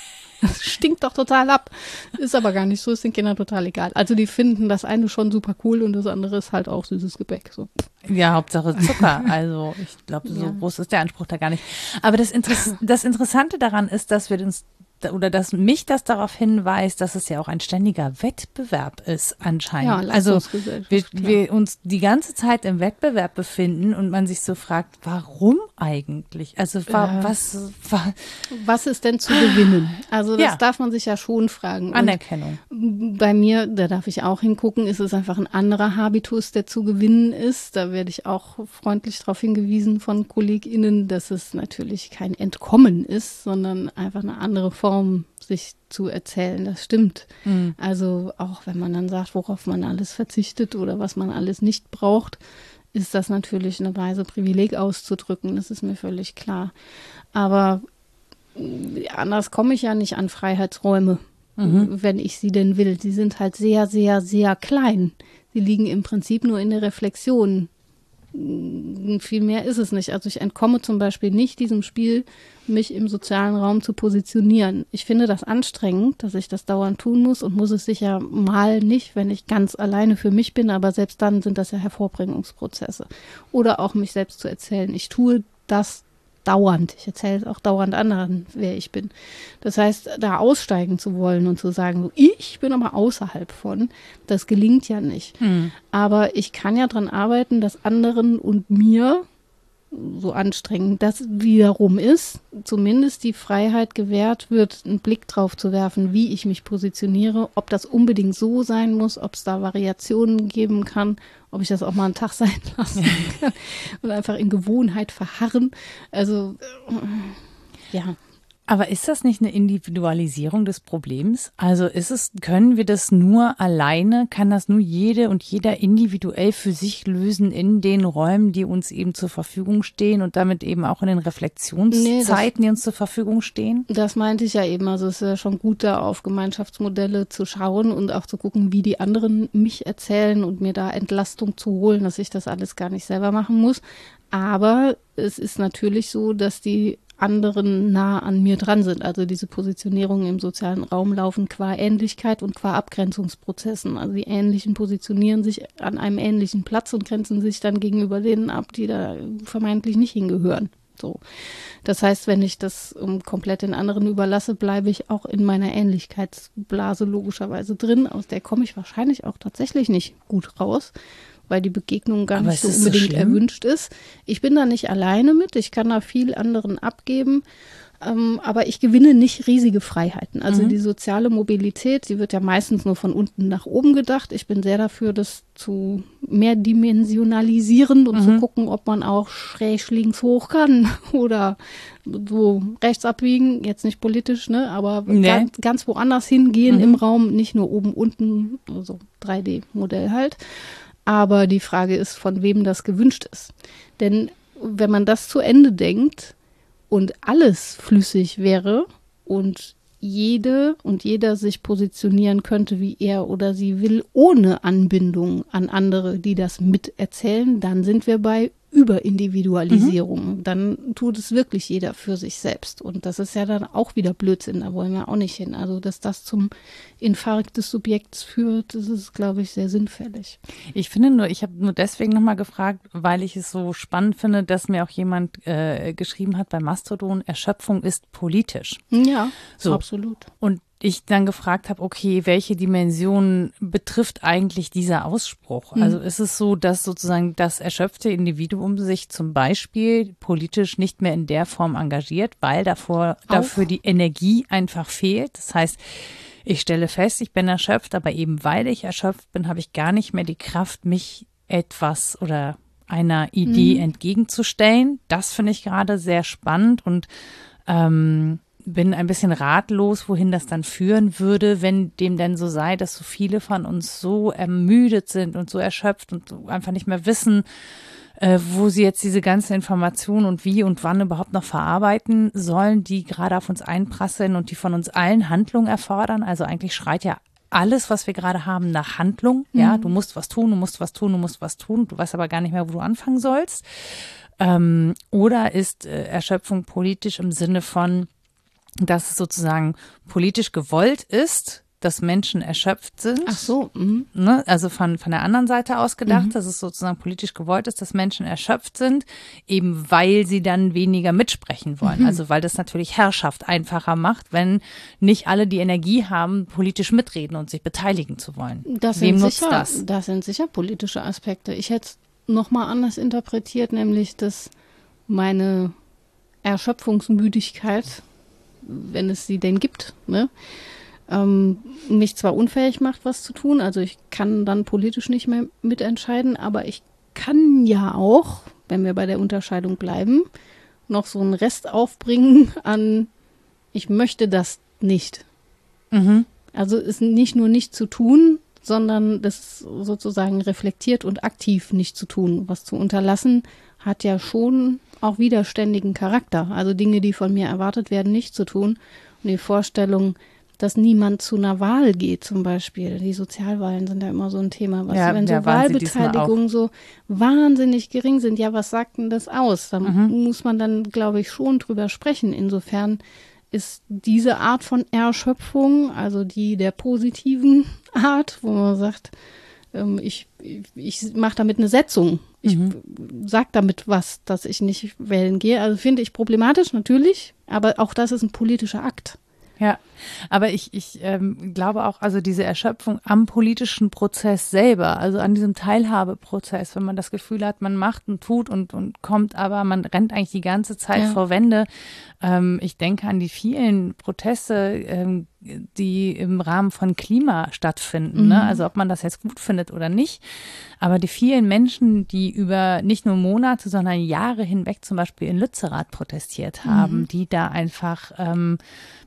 Das stinkt doch total ab. Ist aber gar nicht so, ist den Kindern total egal. Also die finden das eine schon super cool und das andere ist halt auch süßes Gebäck. So. Ja, Hauptsache Zucker. Also ich glaube, so ja. groß ist der Anspruch da gar nicht. Aber das, Interess das Interessante daran ist, dass wir uns oder dass mich das darauf hinweist, dass es ja auch ein ständiger Wettbewerb ist anscheinend. Ja, also wir, wir uns die ganze Zeit im Wettbewerb befinden und man sich so fragt, warum eigentlich? Also war, Äh, was war Was ist denn zu gewinnen? Also das Ja. darf man sich ja schon fragen. Und Anerkennung? bei mir, da darf ich auch hingucken, ist es einfach ein anderer Habitus, der zu gewinnen ist. Da werde ich auch freundlich darauf hingewiesen von KollegInnen, dass es natürlich kein Entkommen ist, sondern einfach eine andere Form, sich zu erzählen. Das stimmt. Also auch wenn man dann sagt, worauf man alles verzichtet oder was man alles nicht braucht, ist das natürlich eine Weise, Privileg auszudrücken. Das ist mir völlig klar. Aber anders komme ich ja nicht an Freiheitsräume, wenn ich sie denn will. Sie sind halt sehr, sehr, sehr klein. Sie liegen im Prinzip nur in der Reflexion. Viel mehr ist es nicht. Also ich entkomme zum Beispiel nicht diesem Spiel, mich im sozialen Raum zu positionieren. Ich finde das anstrengend, dass ich das dauernd tun muss und muss es sicher mal nicht, wenn ich ganz alleine für mich bin, aber selbst dann sind das ja Hervorbringungsprozesse. Oder auch mich selbst zu erzählen. Ich tue das dauernd. Ich erzähle es auch dauernd anderen, wer ich bin. Das heißt, da aussteigen zu wollen und zu sagen, so, ich bin aber außerhalb von, das gelingt ja nicht. Aber ich kann ja dran arbeiten, dass anderen und mir, so anstrengend das wiederum ist, zumindest die Freiheit gewährt wird, einen Blick drauf zu werfen, wie ich mich positioniere, ob das unbedingt so sein muss, ob es da Variationen geben kann, ob ich das auch mal einen Tag (laughs) sein lassen kann und einfach in Gewohnheit verharren. Also, ja. Aber ist das nicht eine Individualisierung des Problems? Also ist es, können wir das nur alleine, kann das nur jede und jeder individuell für sich lösen in den Räumen, die uns eben zur Verfügung stehen und damit eben auch in den Reflexionszeiten, die uns zur Verfügung stehen? Das meinte ich ja eben. Also es ist ja schon gut, da auf Gemeinschaftsmodelle zu schauen und auch zu gucken, wie die anderen mich erzählen und mir da Entlastung zu holen, dass ich das alles gar nicht selber machen muss. Aber es ist natürlich so, dass die anderen nah an mir dran sind. Also diese Positionierungen im sozialen Raum laufen qua Ähnlichkeit und qua Abgrenzungsprozessen. Also die Ähnlichen positionieren sich an einem ähnlichen Platz und grenzen sich dann gegenüber denen ab, die da vermeintlich nicht hingehören. So. Das heißt, wenn ich das um, komplett den anderen überlasse, bleibe ich auch in meiner Ähnlichkeitsblase logischerweise drin. Aus der komme ich wahrscheinlich auch tatsächlich nicht gut raus, weil die Begegnung gar Aber nicht so so unbedingt schlimm? erwünscht ist. Ich bin da nicht alleine mit. Ich kann da viel anderen abgeben. Ähm, aber ich gewinne nicht riesige Freiheiten. Also Mhm. die soziale Mobilität, die wird ja meistens nur von unten nach oben gedacht. Ich bin sehr dafür, das zu mehr dimensionalisieren und Mhm. zu gucken, ob man auch schräg links hoch kann (laughs) oder so rechts abbiegen, jetzt nicht politisch, ne, aber Nee. ganz, ganz woanders hingehen Mhm. im Raum, nicht nur oben, unten, also 3D-Modell halt. Aber die Frage ist, von wem das gewünscht ist. Denn wenn man das zu Ende denkt und alles flüssig wäre und jede und jeder sich positionieren könnte, wie er oder sie will, ohne Anbindung an andere, die das miterzählen, dann sind wir bei Überindividualisierung. Dann tut es wirklich jeder für sich selbst. Und das ist ja dann auch wieder Blödsinn, da wollen wir auch nicht hin. Also, dass das zum Infarkt des Subjekts führt, das ist, glaube ich, sehr sinnfällig. Ich finde nur, ich habe nur deswegen nochmal gefragt, weil ich es so spannend finde, dass mir auch jemand äh, geschrieben hat bei Mastodon, Erschöpfung ist politisch. Ja, So. absolut. Und ich dann gefragt habe, okay, welche Dimension betrifft eigentlich dieser Ausspruch? Also ist es so, dass sozusagen das erschöpfte Individuum sich zum Beispiel politisch nicht mehr in der Form engagiert, weil davor, dafür die Energie einfach fehlt? Das heißt, ich stelle fest, ich bin erschöpft, aber eben weil ich erschöpft bin, habe ich gar nicht mehr die Kraft, mich etwas oder einer Idee entgegenzustellen. Das finde ich gerade sehr spannend und ähm, bin ein bisschen ratlos, wohin das dann führen würde, wenn dem denn so sei, dass so viele von uns so ermüdet sind und so erschöpft und so einfach nicht mehr wissen, äh, wo sie jetzt diese ganze Information und wie und wann überhaupt noch verarbeiten sollen, die gerade auf uns einprasseln und die von uns allen Handlung erfordern. Also eigentlich schreit ja alles, was wir gerade haben, nach Handlung. Ja, du musst was tun, du musst was tun, du musst was tun. Du weißt aber gar nicht mehr, wo du anfangen sollst. Ähm, oder ist äh, Erschöpfung politisch im Sinne von, dass es sozusagen politisch gewollt ist, dass Menschen erschöpft sind. Ach so, mhm. Ne? Also von, von der anderen Seite aus gedacht, dass es sozusagen politisch gewollt ist, dass Menschen erschöpft sind, eben weil sie dann weniger mitsprechen wollen. Also weil das natürlich Herrschaft einfacher macht, wenn nicht alle die Energie haben, politisch mitreden und sich beteiligen zu wollen. Das Wem nutzt sicher, das? sind sicher politische Aspekte. Ich hätte es nochmal anders interpretiert, nämlich dass meine Erschöpfungsmüdigkeit, wenn es sie denn gibt, ne, ähm, mich zwar unfähig macht, was zu tun, also ich kann dann politisch nicht mehr mitentscheiden, aber ich kann ja auch, wenn wir bei der Unterscheidung bleiben, noch so einen Rest aufbringen an, ich möchte das nicht. Mhm. Also ist nicht nur nicht zu tun, sondern das sozusagen reflektiert und aktiv nicht zu tun. Was zu unterlassen, hat ja schon auch widerständigen Charakter. Also Dinge, die von mir erwartet werden, nicht zu tun. Und die Vorstellung, dass niemand zu einer Wahl geht, zum Beispiel. Die Sozialwahlen sind ja immer so ein Thema. Was, ja, wenn so ja, Wahlbeteiligungen so wahnsinnig gering sind, ja, was sagt denn das aus? Da mhm. muss man dann, glaube ich, schon drüber sprechen. Insofern ist diese Art von Erschöpfung, also die der positiven (laughs) Art, wo man sagt, ähm, ich, ich, ich mache damit eine Setzung. Ich mhm. sage damit was, dass ich nicht wählen gehe. Also finde ich problematisch, natürlich, aber auch das ist ein politischer Akt. Ja, aber ich, ich ähm, glaube auch, also diese Erschöpfung am politischen Prozess selber, also an diesem Teilhabeprozess, wenn man das Gefühl hat, man macht und tut und, und kommt, aber man rennt eigentlich die ganze Zeit ja. vor Wände. Ähm, ich denke an die vielen Proteste, ähm, die im Rahmen von Klima stattfinden. Ne? Mhm. Ne? Also ob man das jetzt gut findet oder nicht. Aber die vielen Menschen, die über nicht nur Monate, sondern Jahre hinweg zum Beispiel in Lützerath protestiert haben, mhm. die da einfach ähm,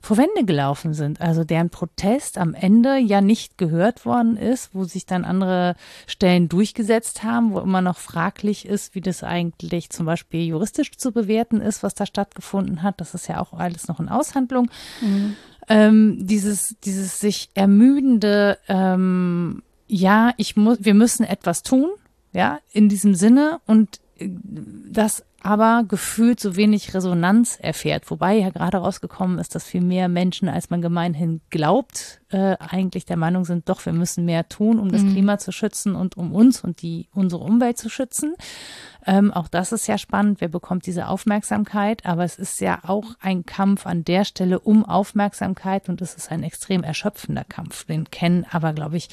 vor Wände gelaufen sind. Also deren Protest am Ende ja nicht gehört worden ist, wo sich dann andere Stellen durchgesetzt haben, wo immer noch fraglich ist, wie das eigentlich zum Beispiel juristisch zu bewerten ist, was da stattgefunden hat. Das ist ja auch alles noch in Aushandlung. Mhm ähm, dieses, dieses sich ermüdende, ähm, ja, ich muss, wir müssen etwas tun, ja, in diesem Sinne und äh, das aber gefühlt so wenig Resonanz erfährt. Wobei ja gerade rausgekommen ist, dass viel mehr Menschen, als man gemeinhin glaubt, äh, eigentlich der Meinung sind, doch, wir müssen mehr tun, um das mhm. Klima zu schützen und um uns und die unsere Umwelt zu schützen. Ähm, auch das ist ja spannend. Wer bekommt diese Aufmerksamkeit? Aber es ist ja auch ein Kampf an der Stelle um Aufmerksamkeit und es ist ein extrem erschöpfender Kampf. Den kennen aber, glaube ich,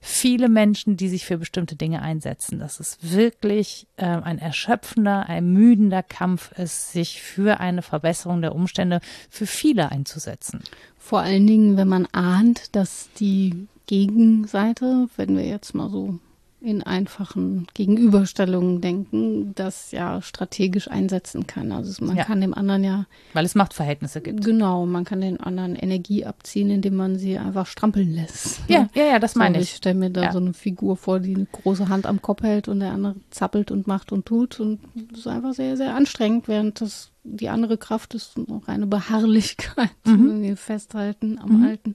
viele Menschen, die sich für bestimmte Dinge einsetzen. Das ist wirklich äh, ein erschöpfender, ermüdender Kampf ist, sich für eine Verbesserung der Umstände für viele einzusetzen. Vor allen Dingen, wenn man ahnt, dass die Gegenseite, wenn wir jetzt mal so in einfachen Gegenüberstellungen denken, das ja strategisch einsetzen kann. Also man ja. kann dem anderen ja. Weil es Machtverhältnisse gibt. Genau, man kann den anderen Energie abziehen, indem man sie einfach strampeln lässt. Ja, ja, ja, das so, meine ich. Ich stelle mir da ja. so eine Figur vor, die eine große Hand am Kopf hält und der andere zappelt und macht und tut. Und das ist einfach sehr, sehr anstrengend, während das die andere Kraft ist noch eine Beharrlichkeit, mhm. festhalten am mhm. Alten.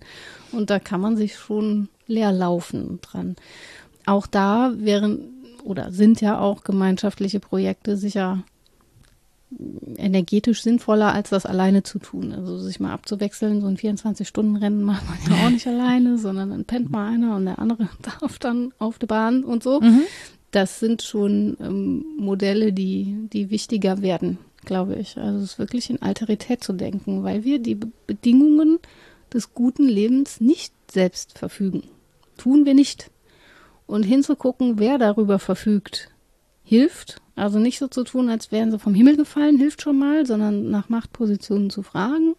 Und da kann man sich schon leer laufen dran auch da wären oder sind ja auch gemeinschaftliche Projekte sicher energetisch sinnvoller, als das alleine zu tun. Also sich mal abzuwechseln, so ein 24-Stunden-Rennen macht man ja auch nicht (laughs) alleine, sondern dann pennt mal einer und der andere (laughs) darf dann auf der Bahn und so. Mhm. Das sind schon ähm, Modelle, die, die wichtiger werden, glaube ich. Also es ist wirklich in Alterität zu denken, weil wir die Bedingungen des guten Lebens nicht selbst verfügen. Tun wir nicht und hinzugucken, wer darüber verfügt, hilft. Also nicht so zu tun, als wären sie vom Himmel gefallen, hilft schon mal, sondern nach Machtpositionen zu fragen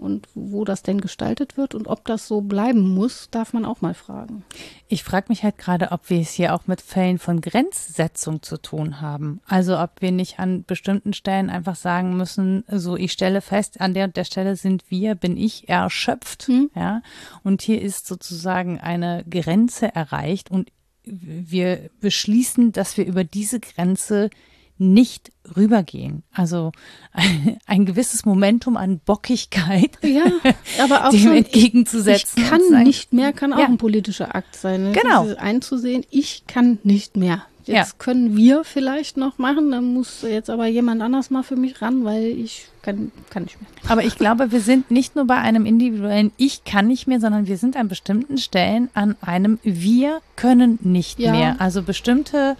und wo das denn gestaltet wird und ob das so bleiben muss, darf man auch mal fragen. Ich frage mich halt gerade, ob wir es hier auch mit Fällen von Grenzsetzung zu tun haben. Also ob wir nicht an bestimmten Stellen einfach sagen müssen, so ich stelle fest, an der und der Stelle sind wir, bin ich erschöpft, hm. ja, und hier ist sozusagen eine Grenze erreicht und wir beschließen, dass wir über diese Grenze nicht rübergehen. Also ein, (laughs) ein gewisses Momentum an Bockigkeit, ja, aber (laughs) auch dem schon, entgegenzusetzen. Ich, kann nicht mehr, kann auch ja. ein politischer Akt sein. Ne? Genau. einzusehen, ich kann nicht mehr. Jetzt ja. können wir vielleicht noch machen, dann muss jetzt aber jemand anders mal für mich ran, weil ich kann, kann nicht mehr. Aber ich glaube, wir sind nicht nur bei einem individuellen Ich kann nicht mehr, sondern wir sind an bestimmten Stellen an einem Wir können nicht ja. mehr. Also bestimmte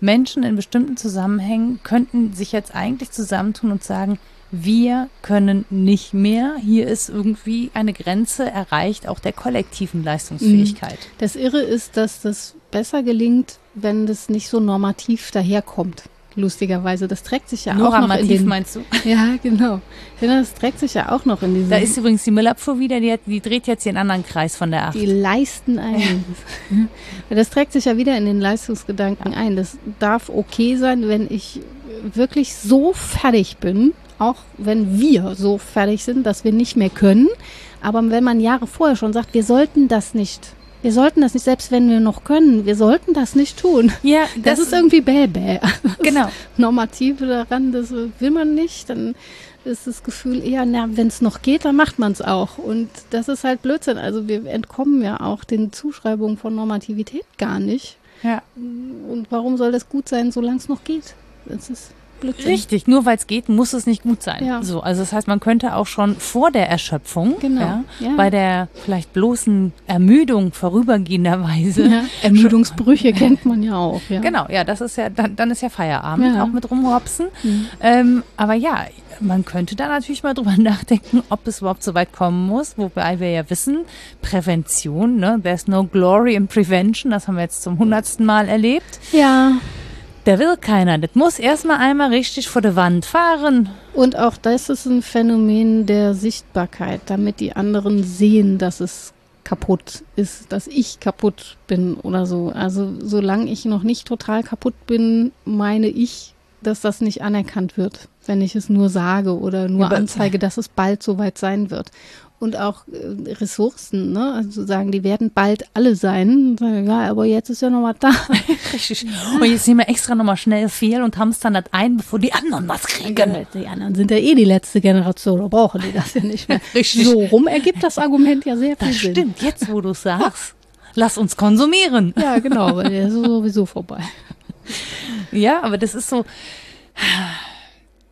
Menschen in bestimmten Zusammenhängen könnten sich jetzt eigentlich zusammentun und sagen, wir können nicht mehr. Hier ist irgendwie eine Grenze erreicht, auch der kollektiven Leistungsfähigkeit. Das Irre ist, dass das besser gelingt, wenn das nicht so normativ daherkommt. lustigerweise. Das trägt sich ja auch noch in den, meinst du? (laughs) Ja, genau. Das trägt sich ja auch noch in diesen Da ist übrigens die Müllabfuhr wieder, die, hat, die dreht jetzt den anderen Kreis von der 8. Die leisten ein. (laughs) Das trägt sich ja wieder in den Leistungsgedanken ein. Das darf okay sein, wenn ich wirklich so fertig bin, auch wenn wir so fertig sind, dass wir nicht mehr können. Aber wenn man Jahre vorher schon sagt, wir sollten das nicht, wir sollten das nicht, selbst wenn wir noch können, wir sollten das nicht tun. Ja, Das, ist irgendwie bäh, bäh. (laughs) genau. Normative daran, das will man nicht, dann ist das Gefühl eher, na, wenn es noch geht, dann macht man es auch. Und das ist halt Blödsinn. Also wir entkommen ja auch den Zuschreibungen von Normativität gar nicht. Ja. Und warum soll das gut sein, solange es noch geht? Das ist Blödsinn. Richtig, nur weil es geht, muss es nicht gut sein. Ja. So, also das heißt, man könnte auch schon vor der Erschöpfung, Genau, ja, ja. bei der vielleicht bloßen Ermüdung vorübergehenderweise, Ja, Ermüdungsbrüche (laughs) kennt man ja auch. Ja. Genau, ja, das ist ja, dann, dann ist ja Feierabend, auch mit rumhopsen. Mhm. Ähm, aber ja, man könnte da natürlich mal drüber (laughs) nachdenken, ob es überhaupt so weit kommen muss, wobei wir ja wissen, Prävention, ne, there's no glory in prevention, das haben wir jetzt zum hundertsten Mal erlebt. Ja, Da will keiner, das muss erstmal einmal richtig vor der Wand fahren. und auch das ist ein Phänomen der Sichtbarkeit, damit die anderen sehen, dass es kaputt ist, dass ich kaputt bin oder so. Also solange ich noch nicht total kaputt bin, meine ich, dass das nicht anerkannt wird, wenn ich es nur sage oder nur Ja, anzeige, dass es bald soweit sein wird. Und auch äh, Ressourcen, ne? Also sagen, die werden bald alle sein. Ja, aber jetzt ist ja noch was da. (laughs) Richtig. Und jetzt nehmen wir extra nochmal schnell viel und hamstern das ein, bevor die anderen was kriegen. Die anderen sind ja eh die letzte Generation, da brauchen die das ja nicht mehr. (laughs) Richtig. So rum ergibt das Argument ja sehr viel Das Sinn. stimmt, jetzt wo du sagst. Lass uns konsumieren. Ja, genau, weil der ist sowieso vorbei. Ja, aber das ist so.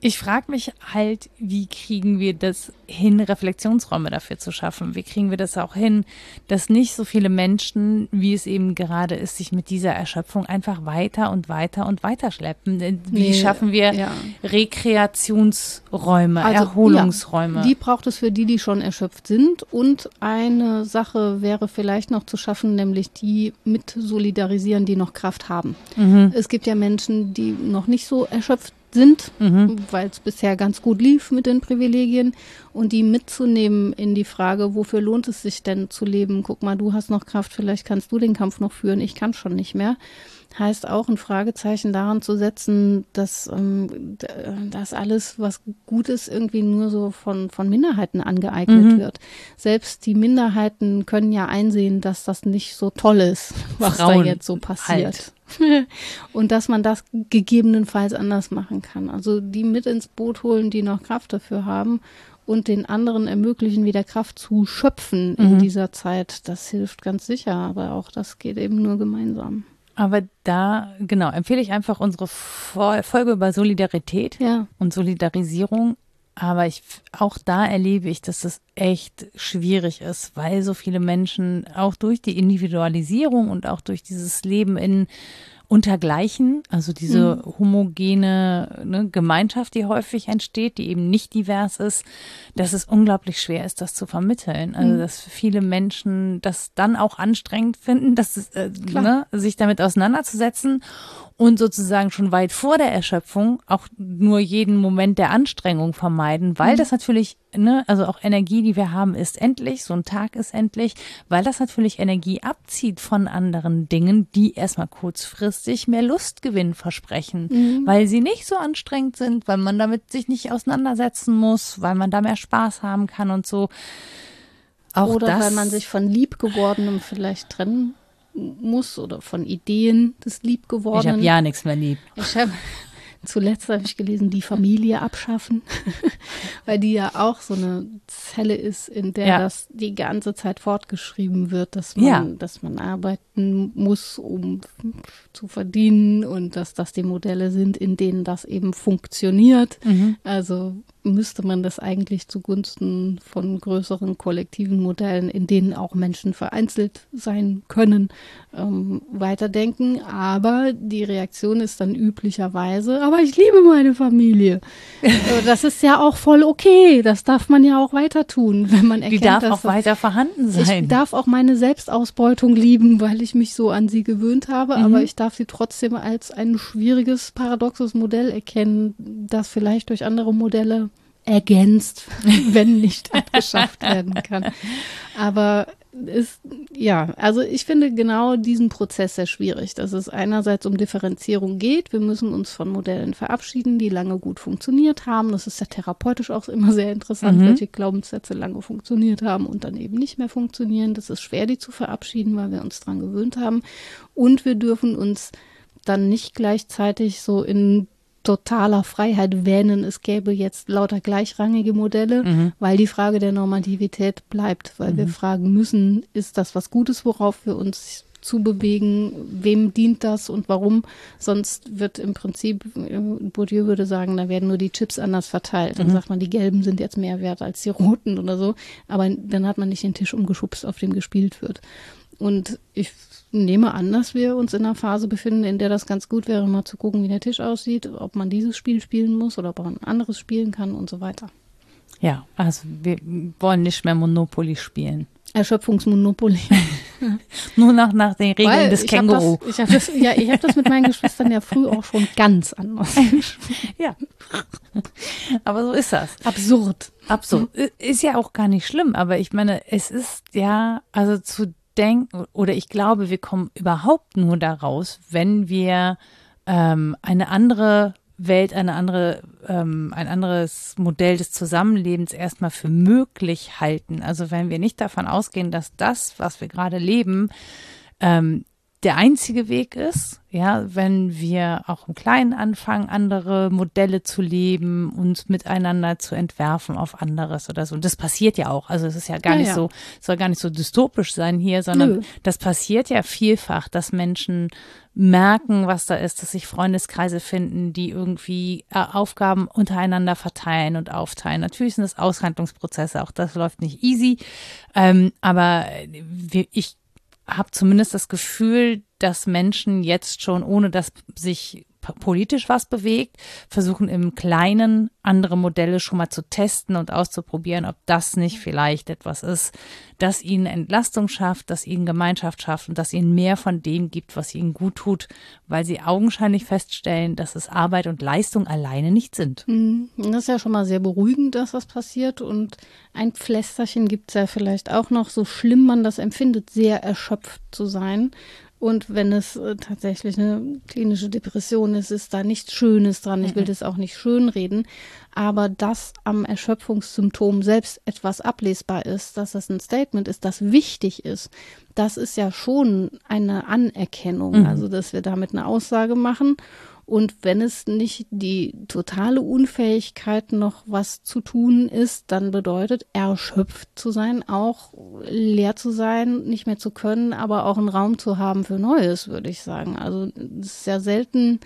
Ich frage mich halt, wie kriegen wir das hin, Reflexionsräume dafür zu schaffen? Wie kriegen wir das auch hin, dass nicht so viele Menschen, wie es eben gerade ist, sich mit dieser Erschöpfung einfach weiter und weiter und weiter schleppen? Denn Wie Nee, schaffen wir ja. Rekreationsräume, Also, Erholungsräume? Ja, die braucht es für die, die schon erschöpft sind. Und eine Sache wäre vielleicht noch zu schaffen, nämlich die mit solidarisieren, die noch Kraft haben. Mhm. Es gibt ja Menschen, die noch nicht so erschöpft sind, Mhm. weil es bisher ganz gut lief mit den Privilegien und die mitzunehmen in die Frage, wofür lohnt es sich denn zu leben? Guck mal, du hast noch Kraft, vielleicht kannst du den Kampf noch führen, ich kann schon nicht mehr. Heißt auch ein Fragezeichen daran zu setzen, dass ähm, d- das alles, was gut ist, irgendwie nur so von, von Minderheiten angeeignet Mhm. wird. Selbst die Minderheiten können ja einsehen, dass das nicht so toll ist, was Frauen da jetzt so passiert. halt. (laughs) Und dass man das gegebenenfalls anders machen kann. Also die mit ins Boot holen, die noch Kraft dafür haben und den anderen ermöglichen, wieder Kraft zu schöpfen in Mhm. dieser Zeit. Das hilft ganz sicher, aber auch das geht eben nur gemeinsam. Aber da, genau, empfehle ich einfach unsere Fol- Folge über Solidarität Ja. und Solidarisierung. Aber ich, auch da erlebe ich, dass das echt schwierig ist, weil so viele Menschen auch durch die Individualisierung und auch durch dieses Leben in Untergleichen, also diese homogene ne, Gemeinschaft, die häufig entsteht, die eben nicht divers ist, dass es unglaublich schwer ist, das zu vermitteln. Also dass viele Menschen das dann auch anstrengend finden, dass es, äh, ne, sich damit auseinanderzusetzen und sozusagen schon weit vor der Erschöpfung auch nur jeden Moment der Anstrengung vermeiden, weil das natürlich, ne, also auch Energie, die wir haben, ist endlich, so ein Tag ist endlich, weil das natürlich Energie abzieht von anderen Dingen, die erstmal kurzfristig mehr Lustgewinn versprechen, weil sie nicht so anstrengend sind, weil man damit sich nicht auseinandersetzen muss, weil man da mehr Spaß haben kann und so. Auch Oder das, weil man sich von Liebgewordenem vielleicht trennen muss oder von Ideen des ich habe Liebgewordenen. ja nichts mehr lieb. Ich habe (laughs) zuletzt habe ich gelesen, die Familie abschaffen, (laughs) weil die ja auch so eine Zelle ist, in der Ja. das die ganze Zeit fortgeschrieben wird, dass man, Ja. dass man arbeiten muss, um zu verdienen und dass das die Modelle sind, in denen das eben funktioniert. Mhm. Also müsste man das eigentlich zugunsten von größeren kollektiven Modellen, in denen auch Menschen vereinzelt sein können, ähm, weiterdenken. Aber die Reaktion ist dann üblicherweise, aber ich liebe meine Familie. Also (laughs) das ist ja auch voll okay. Das darf man ja auch weiter tun, wenn man erkennt, Die darf dass auch weiter vorhanden sein. ich darf auch meine Selbstausbeutung lieben, weil ich mich so an sie gewöhnt habe, Mhm. aber ich darf sie trotzdem als ein schwieriges, paradoxes Modell erkennen, das vielleicht durch andere Modelle ergänzt, (laughs) wenn nicht abgeschafft werden kann. Aber ist, ja, also ich finde genau diesen Prozess sehr schwierig, dass es einerseits um Differenzierung geht. Wir müssen uns von Modellen verabschieden, die lange gut funktioniert haben. Das ist ja therapeutisch auch immer sehr interessant, Mhm. welche Glaubenssätze lange funktioniert haben und dann eben nicht mehr funktionieren. Das ist schwer, die zu verabschieden, weil wir uns dran gewöhnt haben. Und wir dürfen uns dann nicht gleichzeitig so in totaler Freiheit wähnen, es gäbe jetzt lauter gleichrangige Modelle, weil die Frage der Normativität bleibt, weil wir fragen müssen, ist das was Gutes, worauf wir uns zu bewegen, wem dient das und warum? Sonst wird im Prinzip, äh, Bourdieu würde sagen, da werden nur die Chips anders verteilt. Dann sagt man, die gelben sind jetzt mehr wert als die roten oder so. Aber dann hat man nicht den Tisch umgeschubst, auf dem gespielt wird. Und ich nehme an, dass wir uns in einer Phase befinden, in der das ganz gut wäre, mal zu gucken, wie der Tisch aussieht, ob man dieses Spiel spielen muss oder ob man ein anderes spielen kann und so weiter. ja, also wir wollen nicht mehr Monopoly spielen. Erschöpfungsmonopoly. (laughs) (laughs) Nur nach, nach den Regeln Weil des ich hab Känguru. Das, ich habe das, ja, ich hab das mit meinen Geschwistern ja früh auch schon ganz anders. (laughs) Ja. Aber so ist das. Absurd. Absurd. Ist ja auch gar nicht schlimm, aber ich meine, es ist ja, also zu denken, oder ich glaube, wir kommen überhaupt nur daraus, wenn wir ähm, eine andere Welt, eine andere, ähm, ein anderes Modell des Zusammenlebens erstmal für möglich halten. Also wenn wir nicht davon ausgehen, dass das, was wir gerade leben, ähm, der einzige Weg ist, ja, wenn wir auch im Kleinen anfangen, andere Modelle zu leben, uns miteinander zu entwerfen auf anderes oder so. Und das passiert ja auch. Also es ist ja gar Ja, nicht ja. so, soll gar nicht so dystopisch sein hier, sondern Nö. das passiert ja vielfach, dass Menschen merken, was da ist, dass sich Freundeskreise finden, die irgendwie äh, Aufgaben untereinander verteilen und aufteilen. Natürlich sind das Aushandlungsprozesse, auch das läuft nicht easy. Ähm, aber wir, ich habe zumindest das Gefühl, dass Menschen jetzt schon, ohne dass sich politisch was bewegt, versuchen im Kleinen andere Modelle schon mal zu testen und auszuprobieren, ob das nicht vielleicht etwas ist, das ihnen Entlastung schafft, das ihnen Gemeinschaft schafft und das ihnen mehr von dem gibt, was ihnen gut tut, weil sie augenscheinlich feststellen, dass es Arbeit und Leistung alleine nicht sind. Mhm. Das ist ja schon mal sehr beruhigend, dass das passiert. Und ein Pflästerchen gibt es ja vielleicht auch noch, so schlimm man das empfindet, sehr erschöpft zu sein. Und wenn es äh, tatsächlich eine klinische Depression ist, ist da nichts Schönes dran. Ich will das auch nicht schönreden. Aber dass am Erschöpfungssymptom selbst etwas ablesbar ist, dass das ein Statement ist, das wichtig ist, das ist ja schon eine Anerkennung. Also, dass wir damit eine Aussage machen. Und wenn es nicht die totale Unfähigkeit noch was zu tun ist, dann bedeutet erschöpft zu sein, auch leer zu sein, nicht mehr zu können, aber auch einen Raum zu haben für Neues, würde ich sagen. Also sehr selten,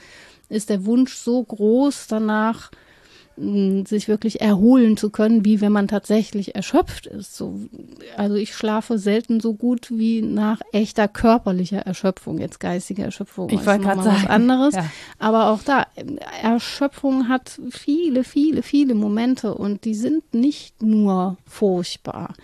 ist der Wunsch so groß danach, sich wirklich erholen zu können, wie wenn man tatsächlich erschöpft ist. So, also ich schlafe selten so gut wie nach echter körperlicher Erschöpfung, jetzt geistige Erschöpfung. Ich wollte gerade mal was sagen, anderes. ja. Aber auch da, Erschöpfung hat viele, viele, viele Momente und die sind nicht nur furchtbar.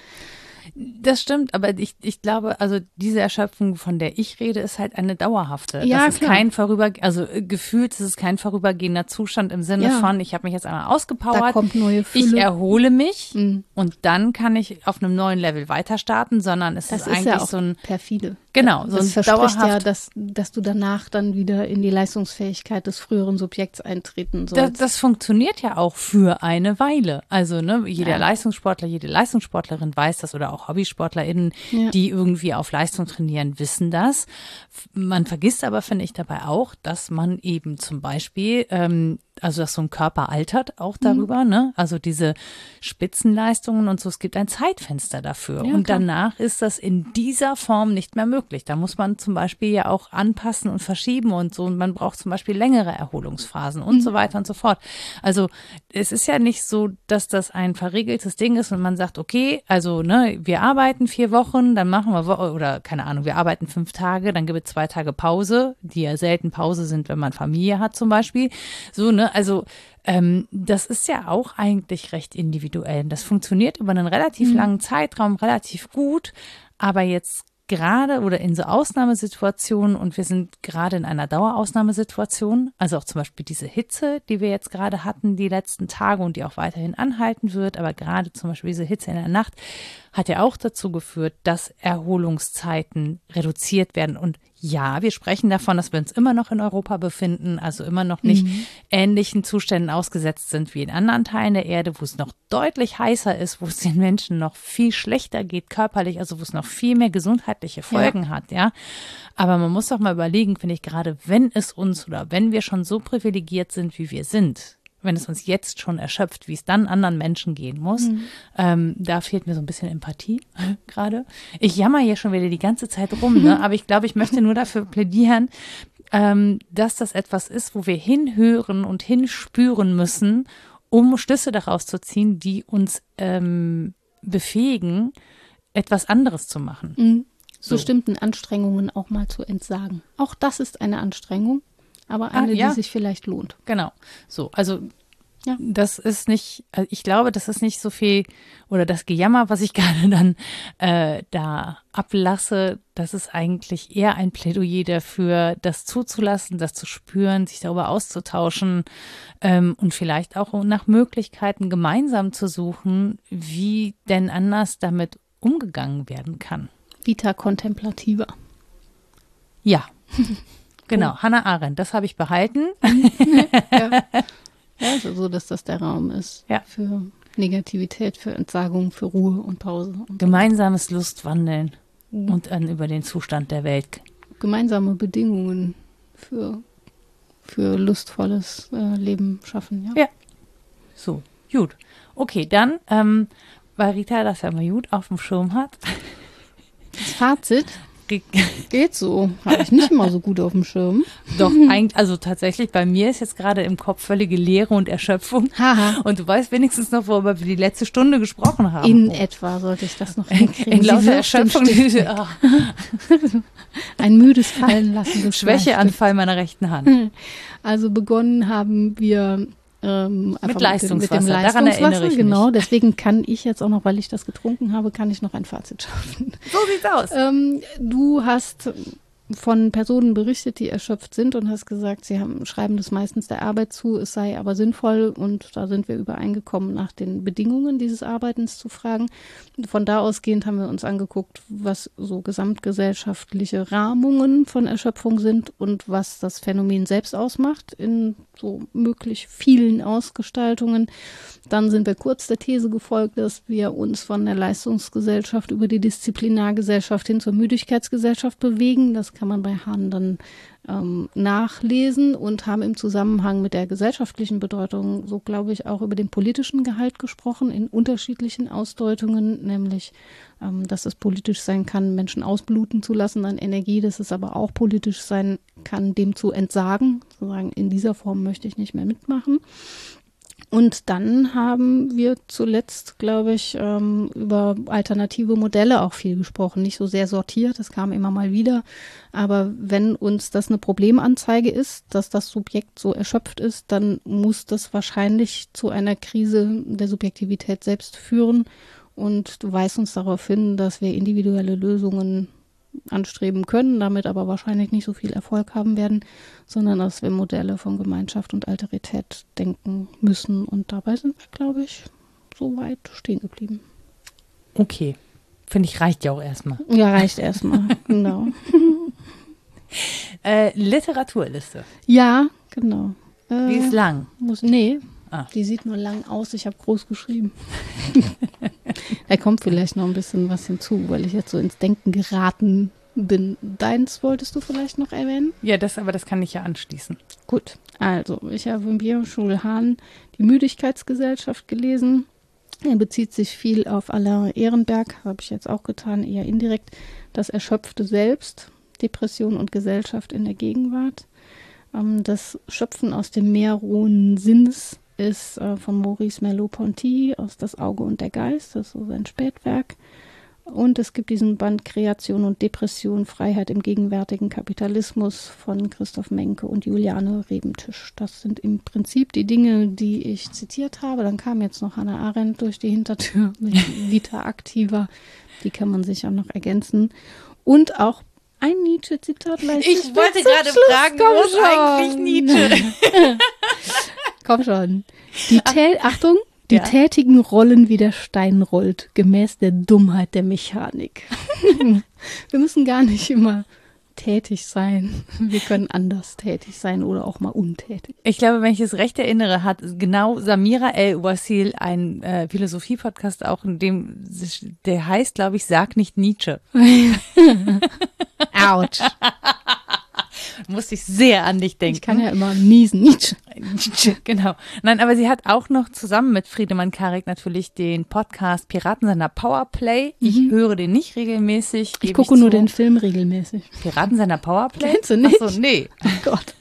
Das stimmt, aber ich, ich glaube, also diese Erschöpfung, von der ich rede, ist halt eine dauerhafte. Ja, das ist klar. kein vorüber, also äh, gefühlt ist es kein vorübergehender Zustand im Sinne Ja. von, ich habe mich jetzt einmal Da ausgepowert, kommt neue ich Fülle. erhole mich Mhm. und dann kann ich auf einem neuen Level weiter starten, sondern es Das ist ist eigentlich ja so ein perfide. Genau, so das ein verspricht ja, dass, dass du danach dann wieder in die Leistungsfähigkeit des früheren Subjekts eintreten Das, sollst. das funktioniert ja auch für eine Weile. Also ne, jeder Ja. Leistungssportler, jede Leistungssportlerin weiß das oder auch HobbysportlerInnen, ja. die irgendwie auf Leistung trainieren, wissen das. Man vergisst aber, finde ich, dabei auch, dass man eben zum Beispiel ähm, also dass so ein Körper altert auch mhm. darüber, mhm. ne? Also diese Spitzenleistungen und so, es gibt ein Zeitfenster dafür. Ja, und klar. danach ist das in dieser Form nicht mehr möglich. Da muss man zum Beispiel ja auch anpassen und verschieben und so. Und man braucht zum Beispiel längere Erholungsphasen und mhm. so weiter und so fort. Also es ist ja nicht so, dass das ein verregeltes Ding ist und man sagt, okay, also ne, wir arbeiten vier Wochen, dann machen wir, Wo oder keine Ahnung, wir arbeiten fünf Tage, dann gibt es zwei Tage Pause, die ja selten Pause sind, wenn man Familie hat zum Beispiel. So, ne, also ähm, das ist ja auch eigentlich recht individuell. Das funktioniert über einen relativ mhm. langen Zeitraum relativ gut, aber jetzt gerade oder in so Ausnahmesituationen und wir sind gerade in einer Dauerausnahmesituation, also auch zum Beispiel diese Hitze, die wir jetzt gerade hatten die letzten Tage und die auch weiterhin anhalten wird, aber gerade zum Beispiel diese Hitze in der Nacht hat ja auch dazu geführt, dass Erholungszeiten reduziert werden und ja, wir sprechen davon, dass wir uns immer noch in Europa befinden, also immer noch nicht mhm. ähnlichen Zuständen ausgesetzt sind wie in anderen Teilen der Erde, wo es noch deutlich heißer ist, wo es den Menschen noch viel schlechter geht körperlich, also wo es noch viel mehr gesundheitliche Folgen ja. hat, ja. Aber man muss doch mal überlegen, finde ich, gerade wenn es uns oder wenn wir schon so privilegiert sind, wie wir sind, wenn es uns jetzt schon erschöpft, wie es dann anderen Menschen gehen muss. Mhm. Ähm, da fehlt mir so ein bisschen Empathie (laughs) gerade. Ich jammer hier schon wieder die ganze Zeit rum, ne? (laughs) aber ich glaube, ich möchte nur dafür plädieren, ähm, dass das etwas ist, wo wir hinhören und hinspüren müssen, um Schlüsse daraus zu ziehen, die uns ähm, befähigen, etwas anderes zu machen. Mhm. So. Bestimmten Anstrengungen auch mal zu entsagen. Auch das ist eine Anstrengung aber eine, ah, ja. die sich vielleicht lohnt. Genau. So, also ja. Das ist nicht, also ich glaube, das ist nicht so viel, oder das Gejammer, was ich (laughs) gerade dann äh, da ablasse, das ist eigentlich eher ein Plädoyer dafür, das zuzulassen, das zu spüren, sich darüber auszutauschen ähm, und vielleicht auch nach Möglichkeiten gemeinsam zu suchen, wie denn anders damit umgegangen werden kann. Vita contemplativa. Ja. (laughs) Genau, Hannah Arendt, das habe ich behalten. (laughs) ja. ja, (laughs) also so, dass das der Raum ist ja. für Negativität, für Entsagung, für Ruhe und Pause. Und Gemeinsames. Lustwandeln mhm. und dann über den Zustand der Welt. Gemeinsame Bedingungen für, für lustvolles äh, Leben schaffen, ja. Ja. So, gut. Okay, dann, ähm, weil Rita das ja mal gut auf dem Schirm hat. Das Fazit Geht so. Habe ich nicht immer so gut auf dem Schirm. Doch, eigentlich, also tatsächlich, bei mir ist jetzt gerade im Kopf völlige Leere und Erschöpfung. Haha. Und du weißt wenigstens noch, worüber wir die letzte Stunde gesprochen haben. In oh. etwa sollte ich das noch hinkriegen. In lauter Erschöpfung. (laughs) Ein müdes Fallen lassen. Schwächeanfall meiner rechten Hand. Also begonnen haben wir ähm, mit Leistungswasser. Mit dem, Leistungswasser, Daran erinnere ich genau. Mich. Deswegen kann ich jetzt auch noch, weil ich das getrunken habe, kann ich noch ein Fazit schaffen. So sieht's aus. Ähm, du hast von Personen berichtet, die erschöpft sind und hast gesagt, sie haben, schreiben das meistens der Arbeit zu, es sei aber sinnvoll und da sind wir übereingekommen, nach den Bedingungen dieses Arbeitens zu fragen. Von da ausgehend haben wir uns angeguckt, was so gesamtgesellschaftliche Rahmungen von Erschöpfung sind und was das Phänomen selbst ausmacht in so möglich vielen Ausgestaltungen. Dann sind wir kurz der These gefolgt, dass wir uns von der Leistungsgesellschaft über die Disziplinargesellschaft hin zur Müdigkeitsgesellschaft bewegen. Das kann man bei Hahn dann ähm, nachlesen und haben im Zusammenhang mit der gesellschaftlichen Bedeutung so, glaube ich, auch über den politischen Gehalt gesprochen, in unterschiedlichen Ausdeutungen, nämlich, ähm, dass es politisch sein kann, Menschen ausbluten zu lassen an Energie, dass es aber auch politisch sein kann, dem zu entsagen, zu sagen, in dieser Form möchte ich nicht mehr mitmachen. Und dann haben wir zuletzt, glaube ich, ähm, über alternative Modelle auch viel gesprochen. Nicht so sehr sortiert, das kam immer mal wieder. Aber wenn uns das eine Problemanzeige ist, dass das Subjekt so erschöpft ist, dann muss das wahrscheinlich zu einer Krise der Subjektivität selbst führen. Und weist uns darauf hin, dass wir individuelle Lösungen anstreben können, damit aber wahrscheinlich nicht so viel Erfolg haben werden, sondern dass wir Modelle von Gemeinschaft und Alterität denken müssen. Und dabei sind wir, glaube ich, so weit stehen geblieben. Okay. Finde ich, reicht ja auch erstmal. Ja, reicht erstmal, (laughs) genau. Äh, Literaturliste. Ja, genau. Äh, Die ist lang. Muss, nee, Ah. Die sieht nur lang aus, ich habe groß geschrieben. (laughs) da kommt vielleicht noch ein bisschen was hinzu, weil ich jetzt so ins Denken geraten bin. Deins wolltest du vielleicht noch erwähnen? Ja, das, aber das kann ich ja anschließen. Gut, also ich habe im Bioschul Hahn die Müdigkeitsgesellschaft gelesen. Er bezieht sich viel auf Alain Ehrenberg, habe ich jetzt auch getan, eher indirekt. Das erschöpfte Selbst, Depression und Gesellschaft in der Gegenwart. Ähm, das Schöpfen aus dem Meer rohen Sinns ist äh, von Maurice Merleau-Ponty aus Das Auge und der Geist, das ist so sein Spätwerk. Und es gibt diesen Band Kreation und Depression, Freiheit im gegenwärtigen Kapitalismus von Christoph Menke und Juliane Rebentisch. Das sind im Prinzip die Dinge, die ich zitiert habe. Dann kam jetzt noch Hannah Arendt durch die Hintertür (laughs) mit Vita Activa. Die kann man sich auch noch ergänzen. Und auch ein Nietzsche-Zitat leisten. Ich wollte gerade fragen, wo ist eigentlich Nietzsche? (laughs) Komm schon. Die Tä Achtung, die Ja. tätigen rollen wie der Stein rollt, gemäß der Dummheit der Mechanik. (laughs) Wir müssen gar nicht immer tätig sein. (laughs) Wir können anders tätig sein oder auch mal untätig. Ich glaube, wenn ich es recht erinnere, hat genau Samira El Wasil einen äh, Philosophie-Podcast auch, in dem der heißt, glaube ich, Sag nicht Nietzsche. (laughs) Autsch. Musste ich sehr an dich denken. Ich kann ja immer niesen. Nietzsche. (laughs) Nietzsche, genau. Nein, aber sie hat auch noch zusammen mit Friedemann Karik natürlich den Podcast Piratensender Powerplay. Ich höre den nicht regelmäßig. Mhm. Ich gucke zu. nur den Film regelmäßig. Piratensender Powerplay. Kennst du nicht? Ach so, nee. (laughs) Oh Gott.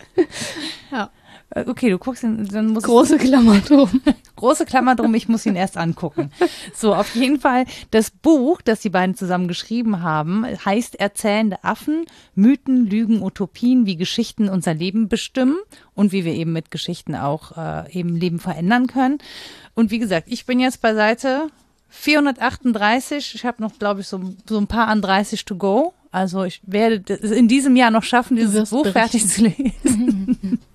Ja. Äh, Okay, du guckst ihn, dann muss Große Klammer drum. (laughs) Große Klammer drum, ich muss ihn erst angucken. So, auf jeden Fall, das Buch, das die beiden zusammen geschrieben haben, heißt Erzählende Affen, Mythen, Lügen, Utopien, wie Geschichten unser Leben bestimmen und wie wir eben mit Geschichten auch äh, eben Leben verändern können. Und wie gesagt, ich bin jetzt bei Seite 438. Ich habe noch, glaube ich, so, so ein paar an 30 to go. Also ich werde es in diesem Jahr noch schaffen, dieses Buch fertig zu lesen. (laughs) (laughs)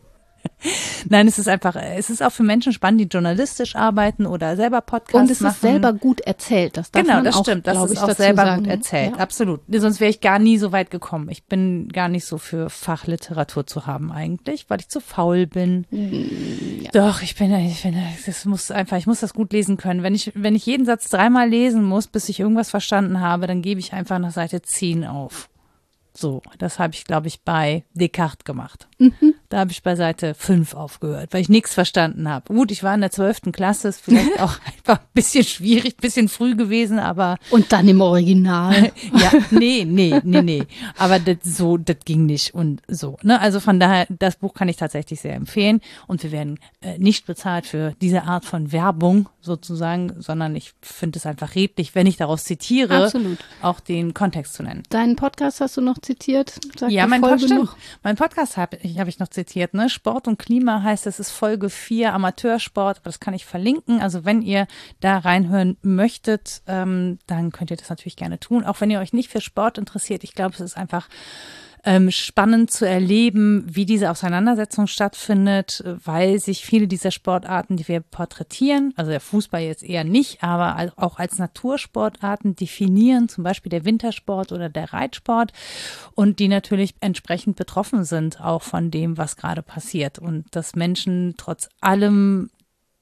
(laughs) Nein, es ist einfach, es ist auch für Menschen spannend, die journalistisch arbeiten oder selber Podcasts Und es machen. ist selber gut erzählt. Das darf Genau, das auch, stimmt. Das ist ich, auch selber sagen. gut erzählt. Ja. Absolut. Sonst wäre ich gar nie so weit gekommen. Ich bin gar nicht so für Fachliteratur zu haben eigentlich, weil ich zu faul bin. Mm, Doch, ich bin, ich bin, das muss einfach, ich muss das gut lesen können. Wenn ich, wenn ich jeden Satz dreimal lesen muss, bis ich irgendwas verstanden habe, dann gebe ich einfach nach Seite 10 auf. So, das habe ich, glaube ich, bei Descartes gemacht. Mhm. Da habe ich bei Seite 5 aufgehört, weil ich nichts verstanden habe. Gut, ich war in der 12. Klasse, ist vielleicht (laughs) auch einfach ein bisschen schwierig, ein bisschen früh gewesen, aber Und dann im Original. (laughs) ja, nee, nee, nee, nee. Aber das so, das ging nicht und so. Ne? Also von daher, das Buch kann ich tatsächlich sehr empfehlen. Und wir werden äh, nicht bezahlt für diese Art von Werbung sozusagen, sondern ich finde es einfach redlich, wenn ich daraus zitiere, Absolut. auch den Kontext zu nennen. Deinen Podcast hast du noch zitiert? Sagt Ja, mein, Pod noch? mein Podcast habe ich, hab ich noch zitiert. Ne? Sport und Klima heißt, es ist Folge 4 Amateursport, aber das kann ich verlinken. Also wenn ihr da reinhören möchtet, ähm, dann könnt ihr das natürlich gerne tun. Auch wenn ihr euch nicht für Sport interessiert. Ich glaube, es ist einfach ähm, spannend zu erleben, wie diese Auseinandersetzung stattfindet, weil sich viele dieser Sportarten, die wir porträtieren, also der Fußball jetzt eher nicht, aber auch als Natursportarten definieren, zum Beispiel der Wintersport oder der Reitsport und die natürlich entsprechend betroffen sind auch von dem, was gerade passiert. Und dass Menschen trotz allem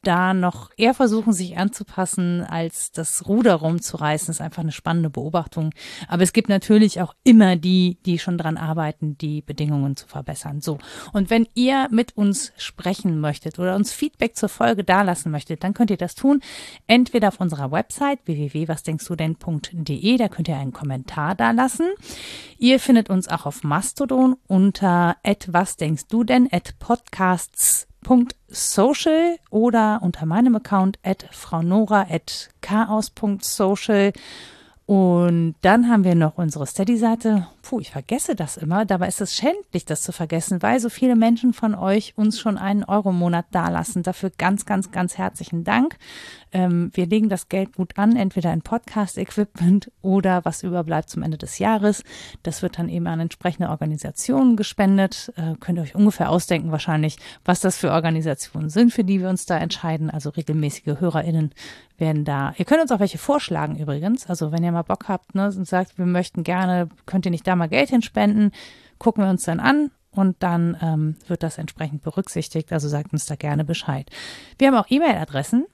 da noch eher versuchen, sich anzupassen, als das Ruder rumzureißen, ist einfach eine spannende Beobachtung. Aber es gibt natürlich auch immer die, die schon dran arbeiten, die Bedingungen zu verbessern. So. Und wenn ihr mit uns sprechen möchtet oder uns Feedback zur Folge dalassen möchtet, dann könnt ihr das tun. Entweder auf unserer Website www.wasdenkstudenn.de, da könnt ihr einen Kommentar dalassen. Ihr findet uns auch auf Mastodon unter was denkst du denn at podcasts.social oder unter meinem Account at fraunora at chaos.social. Und dann haben wir noch unsere Steady-Seite. Puh, ich vergesse das immer. Dabei ist es schändlich, das zu vergessen, weil so viele Menschen von euch uns schon einen Euro im Monat dalassen. Dafür ganz, ganz, ganz herzlichen Dank. Ähm, wir legen das Geld gut an, entweder in Podcast-Equipment oder was überbleibt zum Ende des Jahres. Das wird dann eben an entsprechende Organisationen gespendet. Äh, könnt ihr euch ungefähr ausdenken wahrscheinlich, was das für Organisationen sind, für die wir uns da entscheiden. Also regelmäßige HörerInnen werden da. Ihr könnt uns auch welche vorschlagen übrigens. Also wenn ihr mal Bock habt ne, und sagt, wir möchten gerne, könnt ihr nicht da mal Geld hinspenden, gucken wir uns dann an und dann ähm, wird das entsprechend berücksichtigt. Also sagt uns da gerne Bescheid. Wir haben auch E-Mail-Adressen.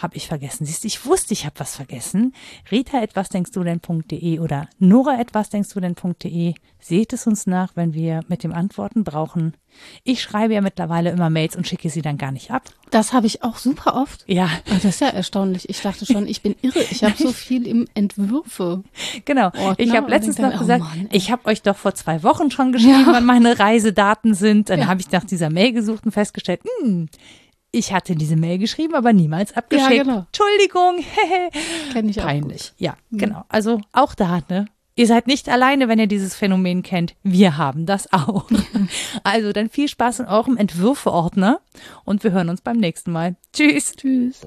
Habe ich vergessen. Siehst du, ich wusste, ich habe was vergessen. Rita etwas denkst du denn.de oder Nora etwas denkst du denn.de. Seht es uns nach, wenn wir mit dem Antworten brauchen. Ich schreibe ja mittlerweile immer Mails und schicke sie dann gar nicht ab. Das habe ich auch super oft. Ja. Ah, Das ist ja erstaunlich. Ich dachte schon, ich bin irre. Ich habe so (laughs) viel im Entwürfe. Genau. Ordner ich habe letztens noch oh gesagt, Mann, ey. ich habe euch doch vor zwei Wochen schon geschrieben, Ja. wann meine Reisedaten sind. Dann Ja. habe ich nach dieser Mail gesucht und festgestellt, hm, ich hatte diese Mail geschrieben, aber niemals abgeschickt. Ja, genau. Entschuldigung. (laughs) Kenne ich auch. Peinlich. Ja, genau. Also auch da, ne? Ihr seid nicht alleine, wenn ihr dieses Phänomen kennt. Wir haben das auch. (laughs) Also dann viel Spaß in eurem Entwürfeordner und wir hören uns beim nächsten Mal. Tschüss. Tschüss.